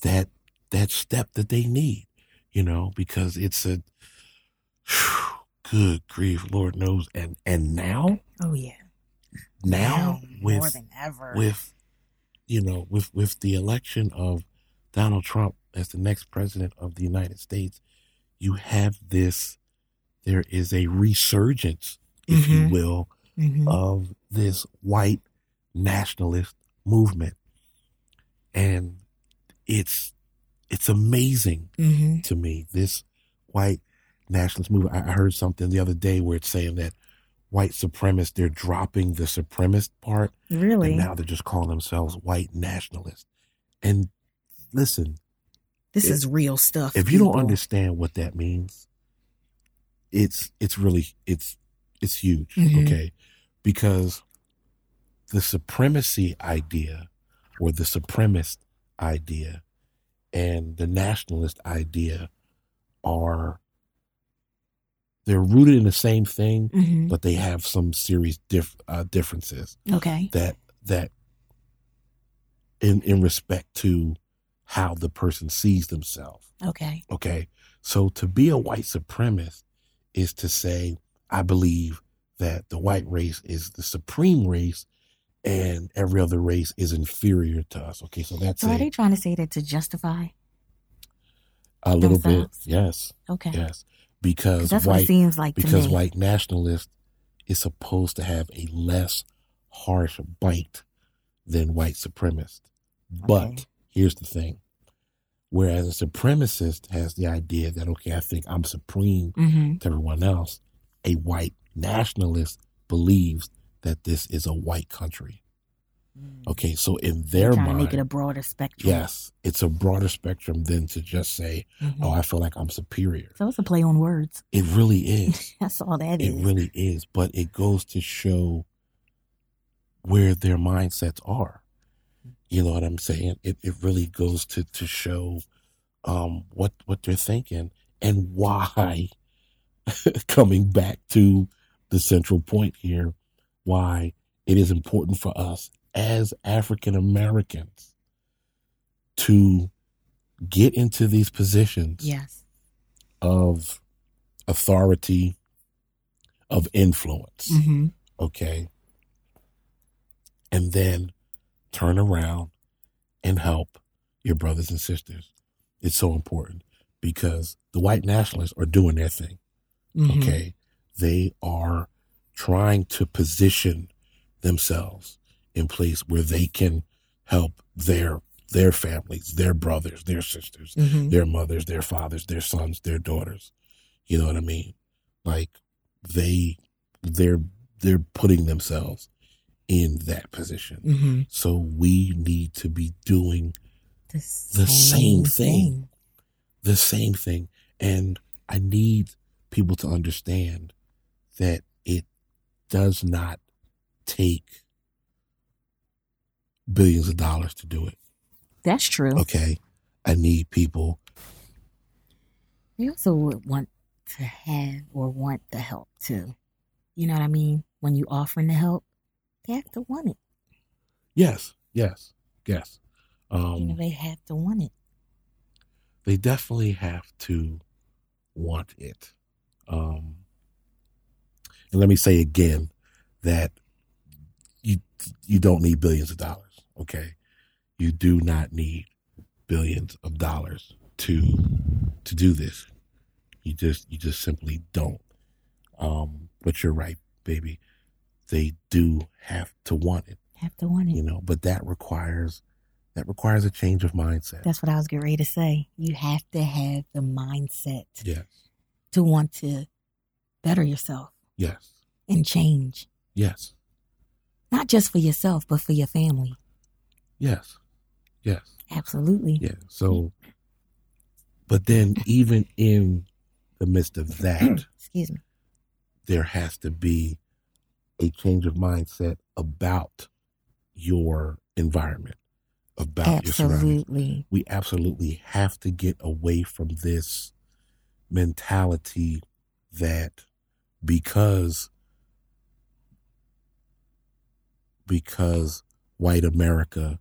Speaker 2: that that step that they need, you know, because it's a good grief, Lord knows. And and now,
Speaker 3: oh yeah.
Speaker 2: Now,
Speaker 3: more
Speaker 2: with
Speaker 3: than ever.
Speaker 2: with you know, with with the election of Donald Trump as the next president of the United States, you have this there is a resurgence, if you
Speaker 3: Mhm.
Speaker 2: will,
Speaker 3: Mhm.
Speaker 2: of this white nationalist movement. And it's it's amazing
Speaker 3: Mhm.
Speaker 2: to me, this white nationalist movement. I I heard something the other day where it's saying that white supremacists, they're dropping the supremacist part
Speaker 3: Really?
Speaker 2: and now they're just calling themselves white nationalists. And listen,
Speaker 3: this
Speaker 2: if-
Speaker 3: is real stuff.
Speaker 2: if you don't understand what that means, it's it's really it's it's huge,
Speaker 3: Mhm.
Speaker 2: okay? Because the supremacy idea or the supremacist idea and the nationalist idea are they're rooted in the same thing,
Speaker 3: Mhm.
Speaker 2: but they have some serious diff, uh, differences
Speaker 3: Okay.
Speaker 2: that that in in respect to how the person sees themselves.
Speaker 3: Okay.
Speaker 2: Okay. So to be a white supremacist is to say, I believe that the white race is the supreme race and every other race is inferior to us. Okay. So that's
Speaker 3: So are they trying to say that to justify?
Speaker 2: a little bit. Yes.
Speaker 3: Okay.
Speaker 2: Yes.
Speaker 3: 'Cause
Speaker 2: Because
Speaker 3: that's what it
Speaker 2: white,
Speaker 3: seems like to
Speaker 2: because white nationalist is supposed to have a less harsh bite than white supremacist. But
Speaker 3: Okay.
Speaker 2: here's the thing. Whereas a supremacist has the idea that, okay, I think I'm supreme
Speaker 3: hmm
Speaker 2: to everyone else, a white nationalist believes that this is a white country. Okay, so in their
Speaker 3: trying
Speaker 2: mind,
Speaker 3: to make it a broader spectrum.
Speaker 2: yes, it's a broader spectrum than to just say,
Speaker 3: Mhm.
Speaker 2: oh, I feel like I'm superior.
Speaker 3: So it's a play on words.
Speaker 2: It really is.
Speaker 3: That's all that
Speaker 2: it
Speaker 3: is.
Speaker 2: really is. But it goes to show where their mindsets are. You know what I'm saying? It it really goes to to show um what what they're thinking and why coming back to the central point here, why it is important for us as African Americans to get into these positions
Speaker 3: yes.
Speaker 2: of authority, of influence
Speaker 3: hmm
Speaker 2: okay? And then turn around and help your brothers and sisters. It's so important because the white nationalists are doing their thing,
Speaker 3: Mm-hmm.
Speaker 2: okay? They are trying to position themselves in place where they can help their their families, their brothers, their sisters,
Speaker 3: hmm
Speaker 2: their mothers, their fathers, their sons, their daughters. You know what I mean? Like they they're they're putting themselves in that position.
Speaker 3: hmm
Speaker 2: So we need to be doing
Speaker 3: The,
Speaker 2: The same thing. the same thing. And I need people to understand that it does not take billions of dollars to do it.
Speaker 3: That's true.
Speaker 2: Okay. I need people
Speaker 3: They also would want to have or want the help too. You know what I mean? When you offering the help, they have to want it.
Speaker 2: Yes, yes, yes.
Speaker 3: you know,
Speaker 2: Um,
Speaker 3: they have to want it.
Speaker 2: they definitely have to want it. Um, and let me say again that you you don't need billions of dollars. Okay, you do not need billions of dollars to to do this. You just you just simply don't. Um, but you're right, baby. They do have to want it,
Speaker 3: Have to want it.
Speaker 2: you know. But that requires that requires a change of mindset.
Speaker 3: That's what I was getting ready to say. You have to have the mindset
Speaker 2: yes,
Speaker 3: to want to better yourself
Speaker 2: yes,
Speaker 3: and change,
Speaker 2: yes,
Speaker 3: not just for yourself, but for your family.
Speaker 2: Yes, yes.
Speaker 3: Absolutely.
Speaker 2: Yeah. So, but then even in the midst of that,
Speaker 3: Excuse me.
Speaker 2: there has to be a change of mindset about your environment, about your surroundings.
Speaker 3: Absolutely.
Speaker 2: We absolutely have to get away from this mentality that because because white America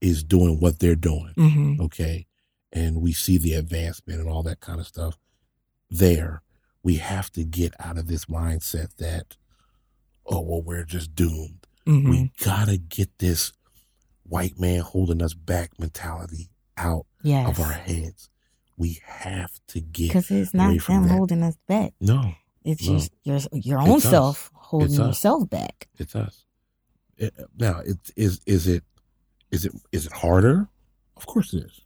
Speaker 2: is doing what they're doing
Speaker 3: hmm
Speaker 2: okay and we see the advancement and all that kind of stuff there we have to get out of this mindset that oh well we're just doomed
Speaker 3: hmm
Speaker 2: we gotta get this white man holding us back mentality out
Speaker 3: yes.
Speaker 2: of our heads we have to get
Speaker 3: Because it's not them
Speaker 2: that.
Speaker 3: holding us back.
Speaker 2: no
Speaker 3: It's
Speaker 2: No.
Speaker 3: just your your own
Speaker 2: It's us.
Speaker 3: self holding yourself back.
Speaker 2: it's us It- now it is is it is it is it harder of course it is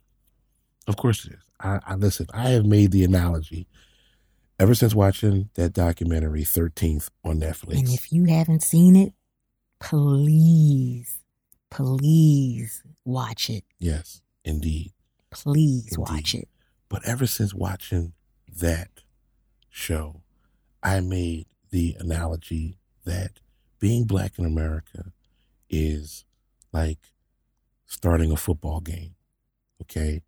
Speaker 2: of course it is I, I listen i have made the analogy ever since watching that documentary 13th on netflix
Speaker 3: And if you haven't seen it, please, please watch it.
Speaker 2: yes indeed
Speaker 3: Please
Speaker 2: Indeed.
Speaker 3: watch it.
Speaker 2: but ever since watching that show i made the analogy that being black in america is like starting a football game okay?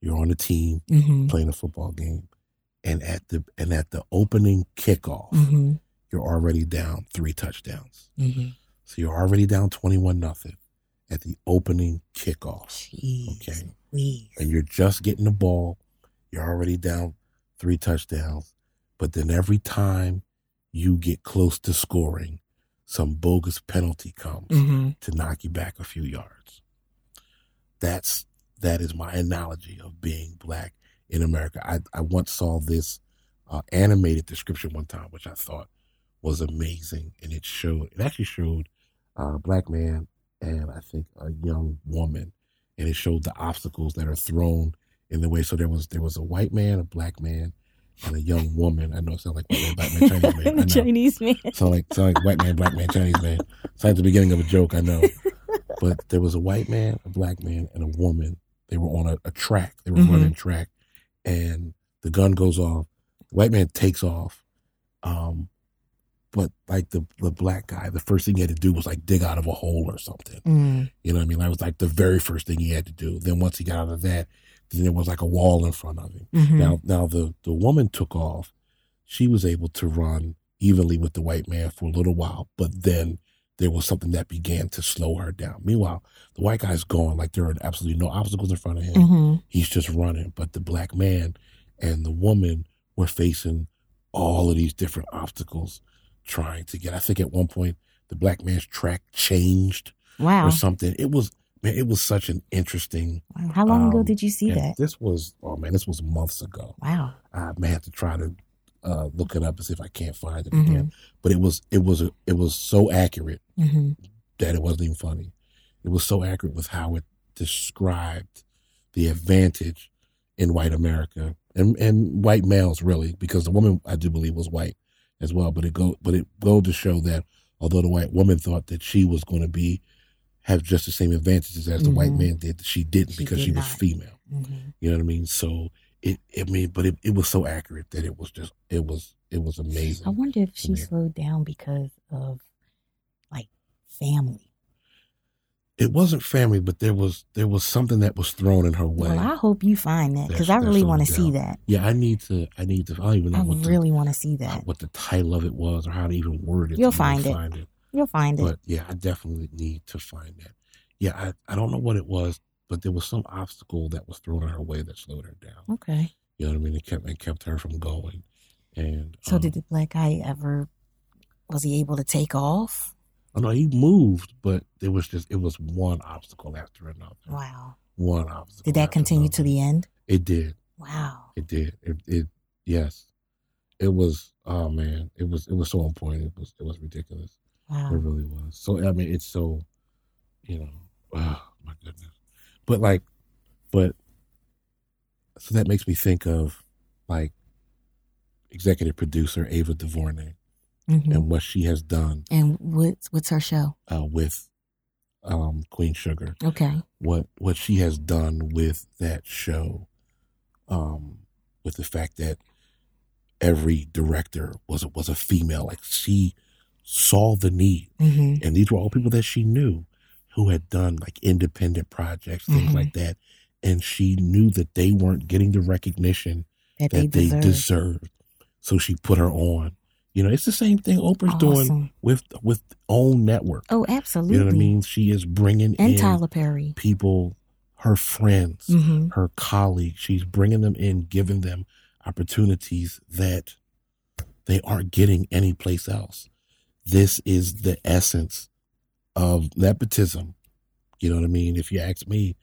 Speaker 2: You're on a team
Speaker 3: hmm
Speaker 2: playing a football game and at the and at the opening kickoff
Speaker 3: hmm
Speaker 2: you're already down three touchdowns.
Speaker 3: Hmm
Speaker 2: so you're already down 21 nothing at the opening kickoff
Speaker 3: Jeez,
Speaker 2: Okay.
Speaker 3: please.
Speaker 2: and you're just getting the ball. You're already down three touchdowns. But then every time you get close to scoring some bogus penalty comes
Speaker 3: hmm
Speaker 2: to knock you back a few yards. That's that is my analogy of being black in America. I, I once saw this uh, animated description one time, which I thought was amazing, and it showed it actually showed a black man and I think a young woman, and it showed the obstacles that are thrown in the way. So there was there was a white man, a black man, and a young woman. I know it sounds like white man, black man, Chinese man.
Speaker 3: Chinese man.
Speaker 2: Sound like sound like white man, black man, Chinese man. Sounds like the beginning of a joke, I know. But there was a white man, a black man, and a woman. They were on a, a track. They were
Speaker 3: Mhm.
Speaker 2: running track, and the gun goes off. The white man takes off, um, but like the the black guy, the first thing he had to do was like dig out of a hole or something.
Speaker 3: Mm.
Speaker 2: You know what I mean? That was like the very first thing he had to do. Then once he got out of that, then there was like a wall in front of him.
Speaker 3: Mhm.
Speaker 2: Now, now the the woman took off. She was able to run evenly with the white man for a little while, but then there was something that began to slow her down. Meanwhile, the white guy's gone like there are absolutely no obstacles in front of him.
Speaker 3: Mhm.
Speaker 2: He's just running. But the black man and the woman were facing all of these different obstacles, trying to get. I think at one point the black man's track changed
Speaker 3: Wow.
Speaker 2: or something. It was man, it was such an interesting.
Speaker 3: How long ago
Speaker 2: um,
Speaker 3: did you see that?
Speaker 2: This was oh man, this was months ago.
Speaker 3: Wow.
Speaker 2: I may have to try to uh, look it up and see if I can't find it
Speaker 3: Mhm.
Speaker 2: again. But it was it was it was so accurate
Speaker 3: hmm
Speaker 2: that it wasn't even funny. It was so accurate with how it described the advantage in white America and and white males really, because the woman I do believe was white as well. But it go but it go to show that although the white woman thought that she was going to be have just the same advantages as the white
Speaker 3: Mhm.
Speaker 2: man did, that she didn't
Speaker 3: She
Speaker 2: because
Speaker 3: did
Speaker 2: she was
Speaker 3: not.
Speaker 2: female.
Speaker 3: hmm
Speaker 2: You know what I mean? So it, I mean, but it, it was so accurate that it was just, it was, it was amazing.
Speaker 3: I wonder if she slowed down because of like family.
Speaker 2: It wasn't family, but there was, there was something that was thrown in her way.
Speaker 3: Well, I hope you find that because I really want to see that.
Speaker 2: yeah, I need to, I need to, I don't even know
Speaker 3: I
Speaker 2: what
Speaker 3: really want to see that.
Speaker 2: what the title of it was or how to even word it.
Speaker 3: You'll find it.
Speaker 2: Find it.
Speaker 3: You'll find it.
Speaker 2: But yeah, I definitely need to find that. Yeah, I, I don't know what it was, but there was some obstacle that was thrown in her way that slowed her down.
Speaker 3: Okay.
Speaker 2: You know what I mean? It kept it kept her from going. And
Speaker 3: So
Speaker 2: um,
Speaker 3: did the black guy ever? Was he able to take off?
Speaker 2: I know he moved, but there was just it was one obstacle after another.
Speaker 3: Wow.
Speaker 2: One obstacle.
Speaker 3: Did that continue to the end?
Speaker 2: It did.
Speaker 3: Wow.
Speaker 2: It did. It, it yes. It was oh man. It was it was so important. It was it was ridiculous.
Speaker 3: Wow.
Speaker 2: It really was. So I mean it's so you know, oh my goodness. But like but so that makes me think of like executive producer Ava DuVernay
Speaker 3: hmm
Speaker 2: and what she has done
Speaker 3: And what's what's her show?
Speaker 2: uh, with um, Queen Sugar.
Speaker 3: Okay.
Speaker 2: What what she has done with that show, um, with the fact that every director was a, was a female, like she saw the need,
Speaker 3: hmm
Speaker 2: and these were all people that she knew who had done like independent projects, things
Speaker 3: Mhm.
Speaker 2: like that, and she knew that they weren't getting the recognition
Speaker 3: That they
Speaker 2: that they
Speaker 3: deserve.
Speaker 2: deserved. So she put her on. You know, it's the same thing Oprah's doing with with OWN network.
Speaker 3: Oh, absolutely.
Speaker 2: You know what I mean? She is bringing
Speaker 3: And
Speaker 2: in
Speaker 3: Tyler Perry.
Speaker 2: people, her friends,
Speaker 3: hmm
Speaker 2: her colleagues. She's bringing them in, giving them opportunities that they aren't getting anyplace else. This is the essence of nepotism. You know what I mean? If you ask me,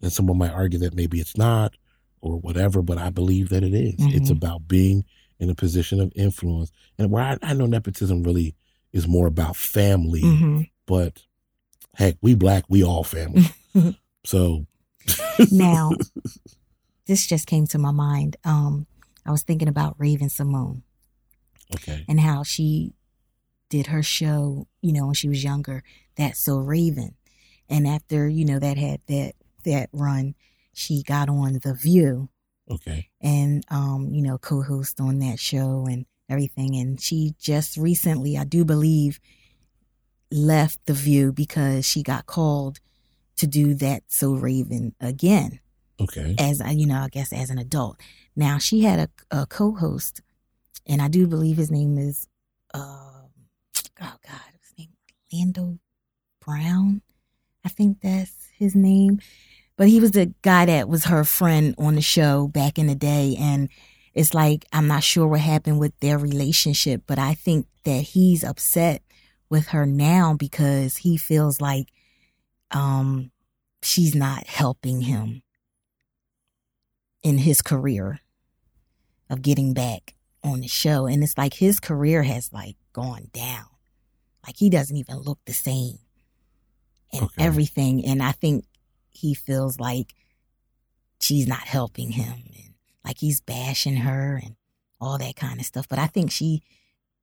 Speaker 2: then someone might argue that maybe it's not or whatever, but I believe that it is. It's
Speaker 3: Mhm.
Speaker 2: about being in a position of influence. And where I, I know nepotism really is more about family
Speaker 3: hmm
Speaker 2: but heck, we black, we all family. so
Speaker 3: Now, this just came to my mind. Um, I was thinking about Raven-Symoné
Speaker 2: okay,
Speaker 3: and how she did her show, you know, when she was younger. That's so Raven, and after you know that had that that run, she got on The View.
Speaker 2: Okay,
Speaker 3: and um, you know, co-host on that show and everything. And she just recently, I do believe, left the view because she got called to do that so Raven again.
Speaker 2: Okay,
Speaker 3: as I, you know, I guess as an adult. Now she had a, a co-host, and I do believe his name is, uh, oh God, his name? Lando Brown. I think that's his name. But he was the guy that was her friend on the show back in the day, and it's like I'm not sure what happened with their relationship, but I think that he's upset with her now because he feels like um she's not helping him in his career of getting back on the show. And it's like his career has like gone down. Like he doesn't even look the same and
Speaker 2: Okay.
Speaker 3: everything. And I think he feels like she's not helping him and like he's bashing her and all that kind of stuff. But I think she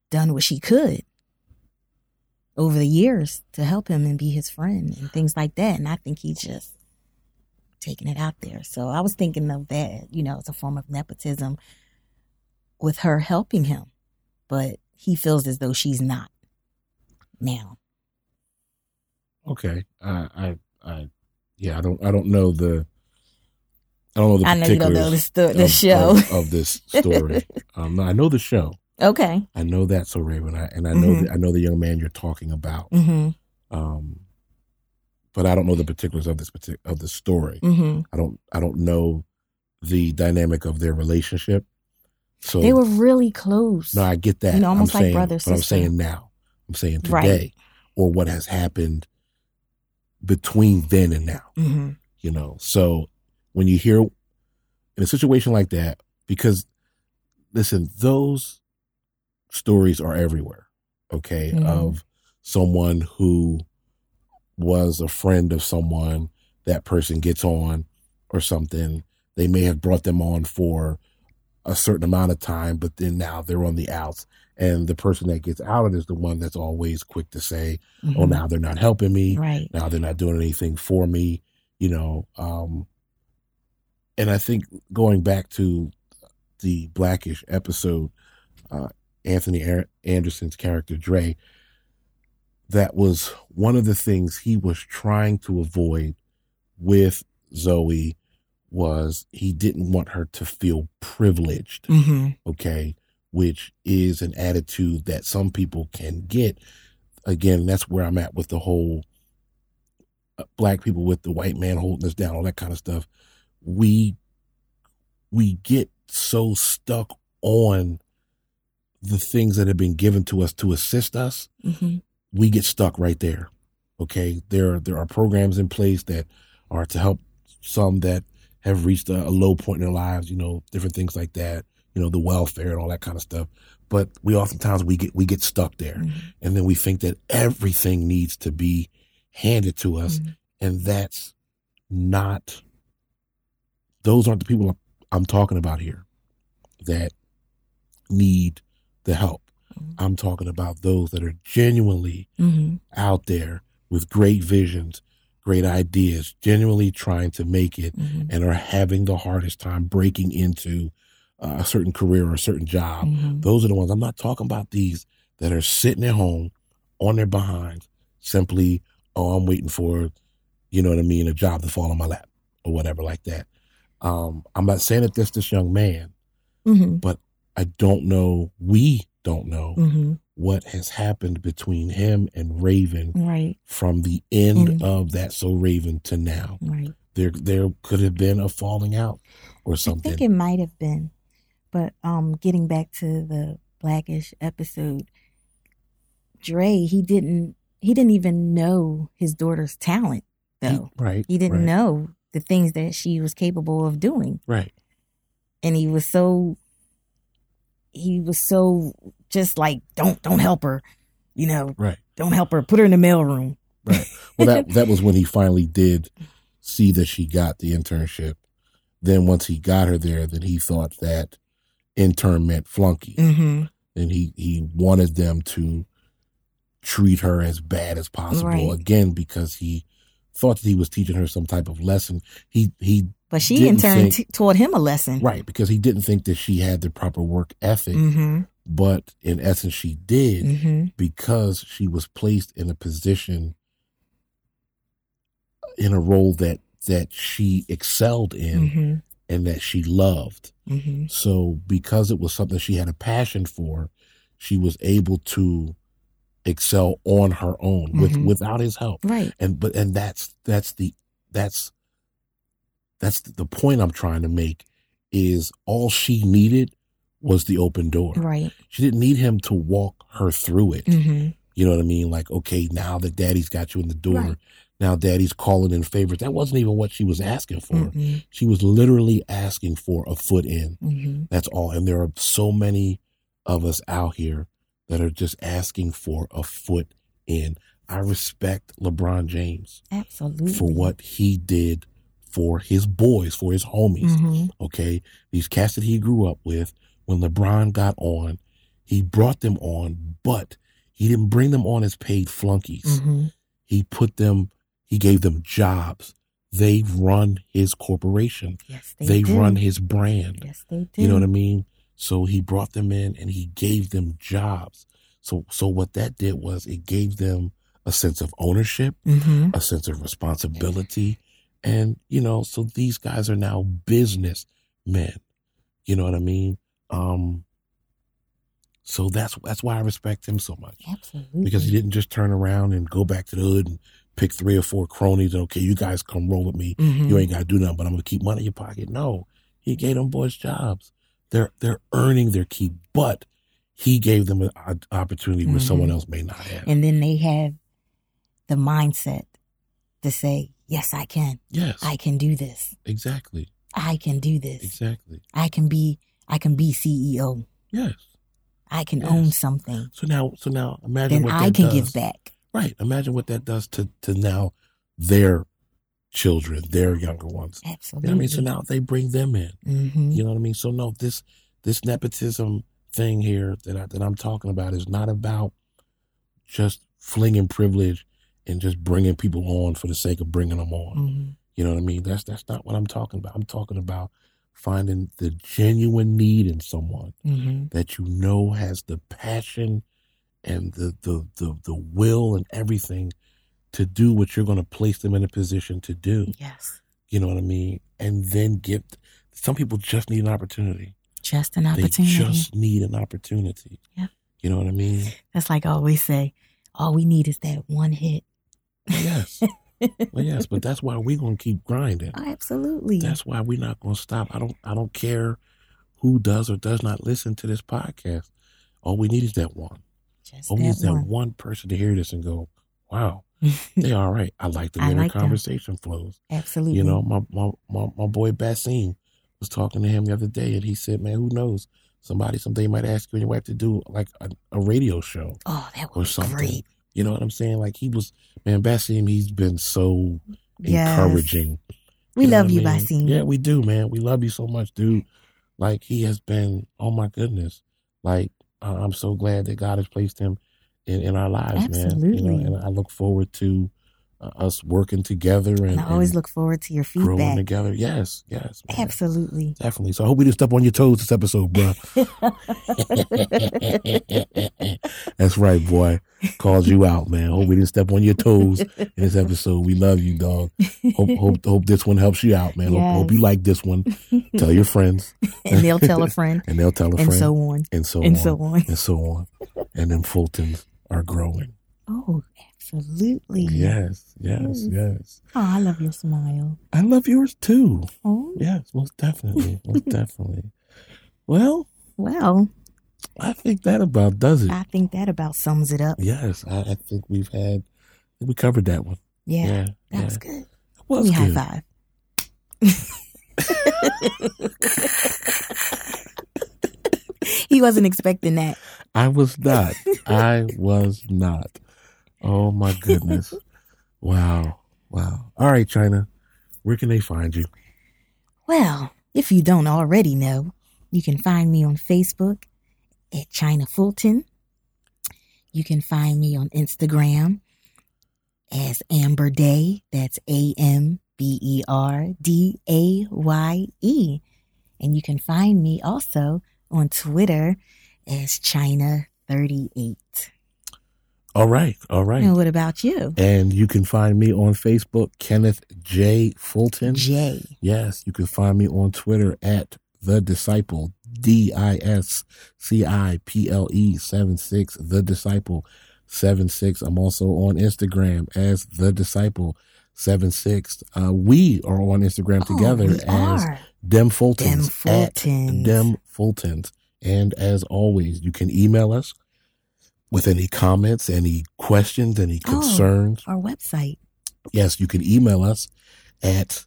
Speaker 3: done what she could over the years to help him and be his friend and things like that. And I think he's just taking it out there. So I was thinking of that, you know, as a form of nepotism with her helping him. But he feels as though she's not now.
Speaker 2: Okay. I, I, I, yeah, I don't, I don't know the, I don't know the
Speaker 3: I know you don't know the,
Speaker 2: particulars
Speaker 3: sto- the
Speaker 2: of-
Speaker 3: show.
Speaker 2: of, of this story. um, no, I know the show.
Speaker 3: okay.
Speaker 2: I know that. So Raven, I, and I know,
Speaker 3: Mhm.
Speaker 2: the, I know the young man you're talking about.
Speaker 3: Mm-hmm.
Speaker 2: Um, but I don't know the particulars of this particular of the story.
Speaker 3: Mm-hmm.
Speaker 2: I don't, I don't know the dynamic of their relationship. So
Speaker 3: They were really close.
Speaker 2: No, I get that.
Speaker 3: You know, almost
Speaker 2: I'm
Speaker 3: like
Speaker 2: saying,
Speaker 3: brother,
Speaker 2: But I'm saying now. I'm saying today,
Speaker 3: Right.
Speaker 2: or what has happened between then and now.
Speaker 3: mm-hmm.
Speaker 2: You know, so when you hear in a situation like that, because listen, those stories are everywhere. Okay,
Speaker 3: Mhm.
Speaker 2: of someone who was a friend of someone, that person gets on or something. They may have brought them on for a certain amount of time, but then now they're on the outs. And the person that gets outed is the one that's always quick to say, oh, now they're not helping me.
Speaker 3: Mm-hmm. Right.
Speaker 2: Now they're not doing anything for me, you know. Um, and I think going back to the Blackish episode, uh, Anthony Ar- Anderson's character Dre, that was one of the things he was trying to avoid with Zoe was he didn't want her to feel privileged
Speaker 3: Mm-hmm.
Speaker 2: okay, which is an attitude that some people can get. Again, that's where I'm at with the whole uh, black people with the white man holding us down, all that kind of stuff. We we get so stuck on the things that have been given to us to assist us,
Speaker 3: hmm
Speaker 2: we get stuck right there. Okay, there there are programs in place that are to help some that have reached a, a low point in their lives. You know, different things like that. You know, the welfare and all that kind of stuff. But we oftentimes we get we get stuck there,
Speaker 3: Mhm.
Speaker 2: and then we think that everything needs to be handed to us,
Speaker 3: Mhm.
Speaker 2: and that's not. Those aren't the people I'm, I'm talking about here that need the help.
Speaker 3: Mhm.
Speaker 2: I'm talking about those that are genuinely
Speaker 3: hmm
Speaker 2: out there with great visions, great ideas, genuinely trying to make it,
Speaker 3: hmm
Speaker 2: and are having the hardest time breaking into uh, a certain career or a certain job.
Speaker 3: hmm
Speaker 2: Those are the ones. I'm not talking about these that are sitting at home on their behinds, simply, oh, I'm waiting for, you know what I mean, a job to fall on my lap or whatever like that. Um, I'm not saying that this this young man.
Speaker 3: hmm
Speaker 2: I don't know. We don't know
Speaker 3: hmm
Speaker 2: what has happened between him and Raven
Speaker 3: Right.
Speaker 2: from the end
Speaker 3: And-
Speaker 2: of that so Raven to now.
Speaker 3: Right.
Speaker 2: There there could have been a falling out or something.
Speaker 3: I think it might have been, but um, getting back to the Blackish episode, Dre he didn't he didn't even know his daughter's talent though.
Speaker 2: right.
Speaker 3: He didn't
Speaker 2: right,
Speaker 3: know the things that she was capable of doing,
Speaker 2: Right.
Speaker 3: and he was so he was so just like don't don't help her, you know,
Speaker 2: Right.
Speaker 3: don't help her, put her in the mailroom.
Speaker 2: Right. Well that that was when he finally did see that she got the internship. Then once he got her there, then he thought that intern meant flunky.
Speaker 3: Mm-hmm.
Speaker 2: and he he wanted them to treat her as bad as possible
Speaker 3: Right.
Speaker 2: again because he thought that he was teaching her some type of lesson he he
Speaker 3: But she in turn
Speaker 2: think-
Speaker 3: t- taught him a lesson.
Speaker 2: right because he didn't think that she had the proper work ethic
Speaker 3: Mm-hmm.
Speaker 2: but in essence she did
Speaker 3: Mm-hmm.
Speaker 2: because she was placed in a position in a role that that she excelled in
Speaker 3: Mm-hmm.
Speaker 2: And that she loved
Speaker 3: Mm-hmm.
Speaker 2: So because it was something she had a passion for, she was able to excel on her own with
Speaker 3: Mhm.
Speaker 2: without his help.
Speaker 3: Right.
Speaker 2: And but and that's that's the that's that's the point I'm trying to make is all she needed was the open door.
Speaker 3: Right.
Speaker 2: She didn't need him to walk her through it.
Speaker 3: Mm-hmm.
Speaker 2: You know what I mean? Like, okay, now that daddy's got you in the door,
Speaker 3: Right.
Speaker 2: Now daddy's calling in favors. That wasn't even what she was asking for.
Speaker 3: Mm-hmm.
Speaker 2: She was literally asking for a foot in.
Speaker 3: Mm-hmm.
Speaker 2: That's all. And there are so many of us out here that are just asking for a foot in. I respect LeBron James
Speaker 3: Absolutely.
Speaker 2: for what he did for his boys, for his homies.
Speaker 3: Mm-hmm.
Speaker 2: Okay. These cats that he grew up with, when LeBron got on, he brought them on, but he didn't bring them on as paid flunkies.
Speaker 3: Mm-hmm.
Speaker 2: He put them, he gave them jobs. They run his corporation.
Speaker 3: Yes, they,
Speaker 2: They,
Speaker 3: do.
Speaker 2: run his brand.
Speaker 3: Yes, they do.
Speaker 2: You know what I mean? So he brought them in and he gave them jobs. So so what that did was it gave them a sense of ownership,
Speaker 3: Mm-hmm.
Speaker 2: a sense of responsibility. And, you know, so these guys are now business men. You know what I mean? Um so that's that's why I respect him so much.
Speaker 3: Absolutely.
Speaker 2: Because he didn't just turn around and go back to the hood and pick three or four cronies and okay, you guys come roll with me
Speaker 3: Mhm.
Speaker 2: you ain't got to do nothing, but I'm going to keep money in your pocket. No, he gave them boys jobs. They're they're earning their keep, but he gave them an opportunity where
Speaker 3: Mhm.
Speaker 2: someone else may not have.
Speaker 3: and then they have the mindset to say, "Yes, I can.
Speaker 2: yes,
Speaker 3: I can do this.
Speaker 2: exactly,
Speaker 3: I can do this.
Speaker 2: exactly.
Speaker 3: I can be. I can be CEO.
Speaker 2: Yes.
Speaker 3: I can
Speaker 2: Yes.
Speaker 3: own something.
Speaker 2: So now, so now, imagine
Speaker 3: Then
Speaker 2: what
Speaker 3: I can
Speaker 2: does.
Speaker 3: give back.
Speaker 2: Right. Imagine what that does to to now their children, their younger ones. You
Speaker 3: Absolutely.
Speaker 2: know what I mean? So now they bring them in.
Speaker 3: hmm
Speaker 2: You know what I mean? So no, this this nepotism thing here that I, that I'm talking about is not about just flinging privilege and just bringing people on for the sake of bringing them on.
Speaker 3: hmm
Speaker 2: You know what I mean? That's that's not what I'm talking about. I'm talking about finding the genuine need in someone
Speaker 3: hmm
Speaker 2: that you know has the passion and the the the, the will and everything to do what you're going to place them in a position to do.
Speaker 3: Yes.
Speaker 2: You know what I mean? And then give some people just need an opportunity.
Speaker 3: Just an opportunity.
Speaker 2: They just need an opportunity.
Speaker 3: Yeah.
Speaker 2: You know what I mean?
Speaker 3: That's like I always say. All we need is that one hit.
Speaker 2: Yes. well, yes, but that's why we're gonna keep grinding.
Speaker 3: Oh, absolutely.
Speaker 2: That's why we're not gonna stop. I don't. I don't care who does or does not listen to this podcast. All we need is that one.
Speaker 3: Just
Speaker 2: we need that
Speaker 3: one.
Speaker 2: one person to hear this and go, "Wow, they all right." I like the way their
Speaker 3: like them.
Speaker 2: conversation flows.
Speaker 3: Absolutely.
Speaker 2: You know, my, my my my boy Bassim was talking to him the other day, and he said, "Man, who knows? Somebody someday might ask you and your wife to do like a, a radio show
Speaker 3: Oh, that
Speaker 2: or
Speaker 3: would be
Speaker 2: something."
Speaker 3: great.
Speaker 2: You know what I'm saying? Like he was, man, Bassim. He's been so
Speaker 3: Yes.
Speaker 2: encouraging.
Speaker 3: We
Speaker 2: know
Speaker 3: love you,
Speaker 2: I mean?
Speaker 3: Basim.
Speaker 2: Yeah, we do, man. We love you so much, dude. Like he has been. Oh my goodness. Like uh, I'm so glad that God has placed him in, in our lives, man. You
Speaker 3: Absolutely.
Speaker 2: know, and I look forward to uh, us working together and,
Speaker 3: And I always
Speaker 2: and
Speaker 3: look forward to your feedback.
Speaker 2: growing together. Yes, yes, man.
Speaker 3: Absolutely.
Speaker 2: Definitely. So I hope we didn't step on your toes this episode, bro. That's right, boy. Called you out, man. Hope we didn't step on your toes in this episode. We love you, dog. Hope hope hope this one helps you out, man. Hope, hope you like this one. Tell your friends,
Speaker 3: and they'll tell a friend,
Speaker 2: and they'll tell a friend.
Speaker 3: and so on,
Speaker 2: and so
Speaker 3: and
Speaker 2: on,
Speaker 3: so on.
Speaker 2: and so on. And then Fultons are growing.
Speaker 3: Oh, absolutely.
Speaker 2: Yes, yes,
Speaker 3: Yes. Oh, I love your smile.
Speaker 2: I love yours too.
Speaker 3: Oh,
Speaker 2: Yes, most definitely, most definitely. Well,
Speaker 3: well,
Speaker 2: I think that about does it.
Speaker 3: I think that about sums it up.
Speaker 2: Yes, I, I think we've had we covered that one.
Speaker 3: Yeah,
Speaker 2: Yeah,
Speaker 3: that
Speaker 2: yeah.
Speaker 3: was good.
Speaker 2: Well,
Speaker 3: Give me
Speaker 2: it's
Speaker 3: high five. he wasn't expecting that.
Speaker 2: I was not. I was not. Oh my goodness! Wow, wow. All right, China, where can they find you?
Speaker 3: Well, if you don't already know, you can find me on Facebook at China Fulton. You can find me on Instagram as Amber Daye. That's A M B E R D A Y E. And you can find me also on Twitter as China38.
Speaker 2: All right, all right.
Speaker 3: And what about you?
Speaker 2: And you can find me on Facebook, Kenneth J. Fulton.
Speaker 3: Jay.
Speaker 2: Yes, you can find me on Twitter at the disciple D I S C I P L E seven six the disciple seven six. I'm also on Instagram as the disciple seven six. Uh, we are on Instagram together
Speaker 3: oh, we
Speaker 2: as
Speaker 3: are.
Speaker 2: Dem Fultons
Speaker 3: Dem
Speaker 2: at
Speaker 3: Fultons.
Speaker 2: Dem Fultons. And as always, you can email us with any comments, any questions, any
Speaker 3: Oh.
Speaker 2: concerns.
Speaker 3: Our website.
Speaker 2: Yes, you can email us at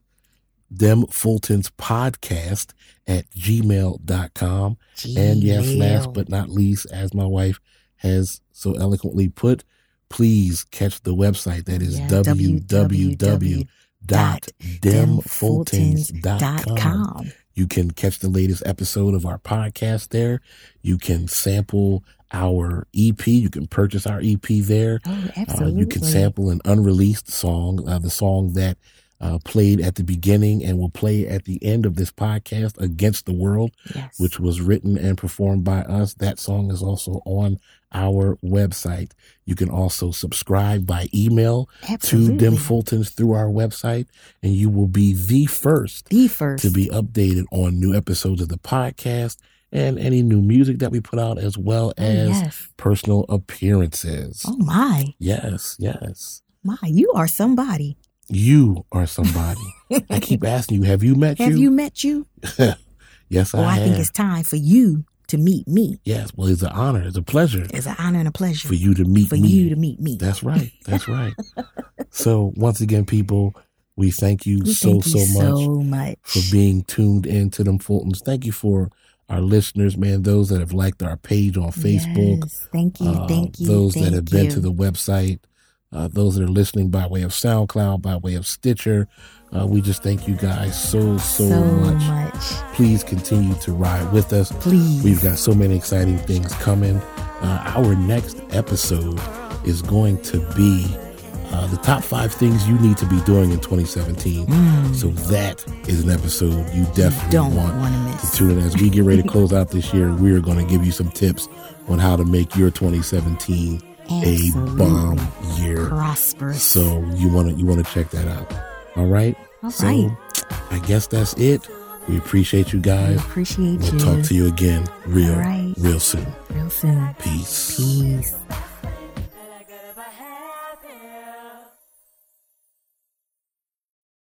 Speaker 2: Dem Fultons podcast at gmail.com. And yes, last but not least, as my wife has so eloquently put, please catch the website that is
Speaker 3: Yeah,
Speaker 2: www.demfultons.com.
Speaker 3: com.
Speaker 2: You can catch the latest episode of our podcast there. You can sample our EP. You can purchase our EP there.
Speaker 3: Oh,
Speaker 2: Uh,
Speaker 3: absolutely.
Speaker 2: you can sample an unreleased song, uh, the song that uh, played at the beginning and will play at the end of this podcast, Against the World,
Speaker 3: yes.
Speaker 2: which was written and performed by us. That song is also on our website. You can also subscribe by email
Speaker 3: absolutely.
Speaker 2: to Dem Fultons through our website, and you will be the first
Speaker 3: the first
Speaker 2: to be updated on new episodes of the podcast and any new music that we put out, as well
Speaker 3: Oh,
Speaker 2: as
Speaker 3: yes.
Speaker 2: personal appearances.
Speaker 3: Oh my,
Speaker 2: Yes, yes.
Speaker 3: my, you are somebody.
Speaker 2: You are somebody. I keep asking you, have you met
Speaker 3: Have you met you?
Speaker 2: yes, I
Speaker 3: Oh, I
Speaker 2: have.
Speaker 3: think it's time for you to meet me.
Speaker 2: yes, well, it's an honor. It's a pleasure
Speaker 3: It's an honor and a pleasure
Speaker 2: for you to meet
Speaker 3: for
Speaker 2: me.
Speaker 3: you to meet me.
Speaker 2: That's right. That's right. so, once again, people, we thank you
Speaker 3: We
Speaker 2: so,
Speaker 3: thank
Speaker 2: so
Speaker 3: you
Speaker 2: much
Speaker 3: so much.
Speaker 2: for being tuned into Dem Fultons. Thank you for our listeners, man, those that have liked our page on Facebook.
Speaker 3: Yes. Thank you,
Speaker 2: uh,
Speaker 3: thank you,
Speaker 2: those
Speaker 3: thank
Speaker 2: that have been to the website, uh, those that are listening by way of SoundCloud, by way of Stitcher. Uh, we just thank you guys so, so,
Speaker 3: so
Speaker 2: much.
Speaker 3: much.
Speaker 2: Please continue to ride with us.
Speaker 3: Please.
Speaker 2: We've got so many exciting things coming. Uh, our next episode is going to be uh, the top five things you need to be doing in 2017.
Speaker 3: Mm.
Speaker 2: So that is an episode you definitely
Speaker 3: don't
Speaker 2: want
Speaker 3: want to
Speaker 2: to
Speaker 3: miss.
Speaker 2: tune in. As we get ready to close out this year, we are going to give you some tips on how to make your 2017 a bomb year.
Speaker 3: Prosperous.
Speaker 2: So you want to you want to check that out. All right.
Speaker 3: All
Speaker 2: so
Speaker 3: right.
Speaker 2: I guess that's it. We appreciate you
Speaker 3: We
Speaker 2: guys.
Speaker 3: appreciate
Speaker 2: We'll
Speaker 3: you.
Speaker 2: talk to you again real,
Speaker 3: right.
Speaker 2: real soon.
Speaker 3: real soon.
Speaker 2: Peace.
Speaker 3: Peace.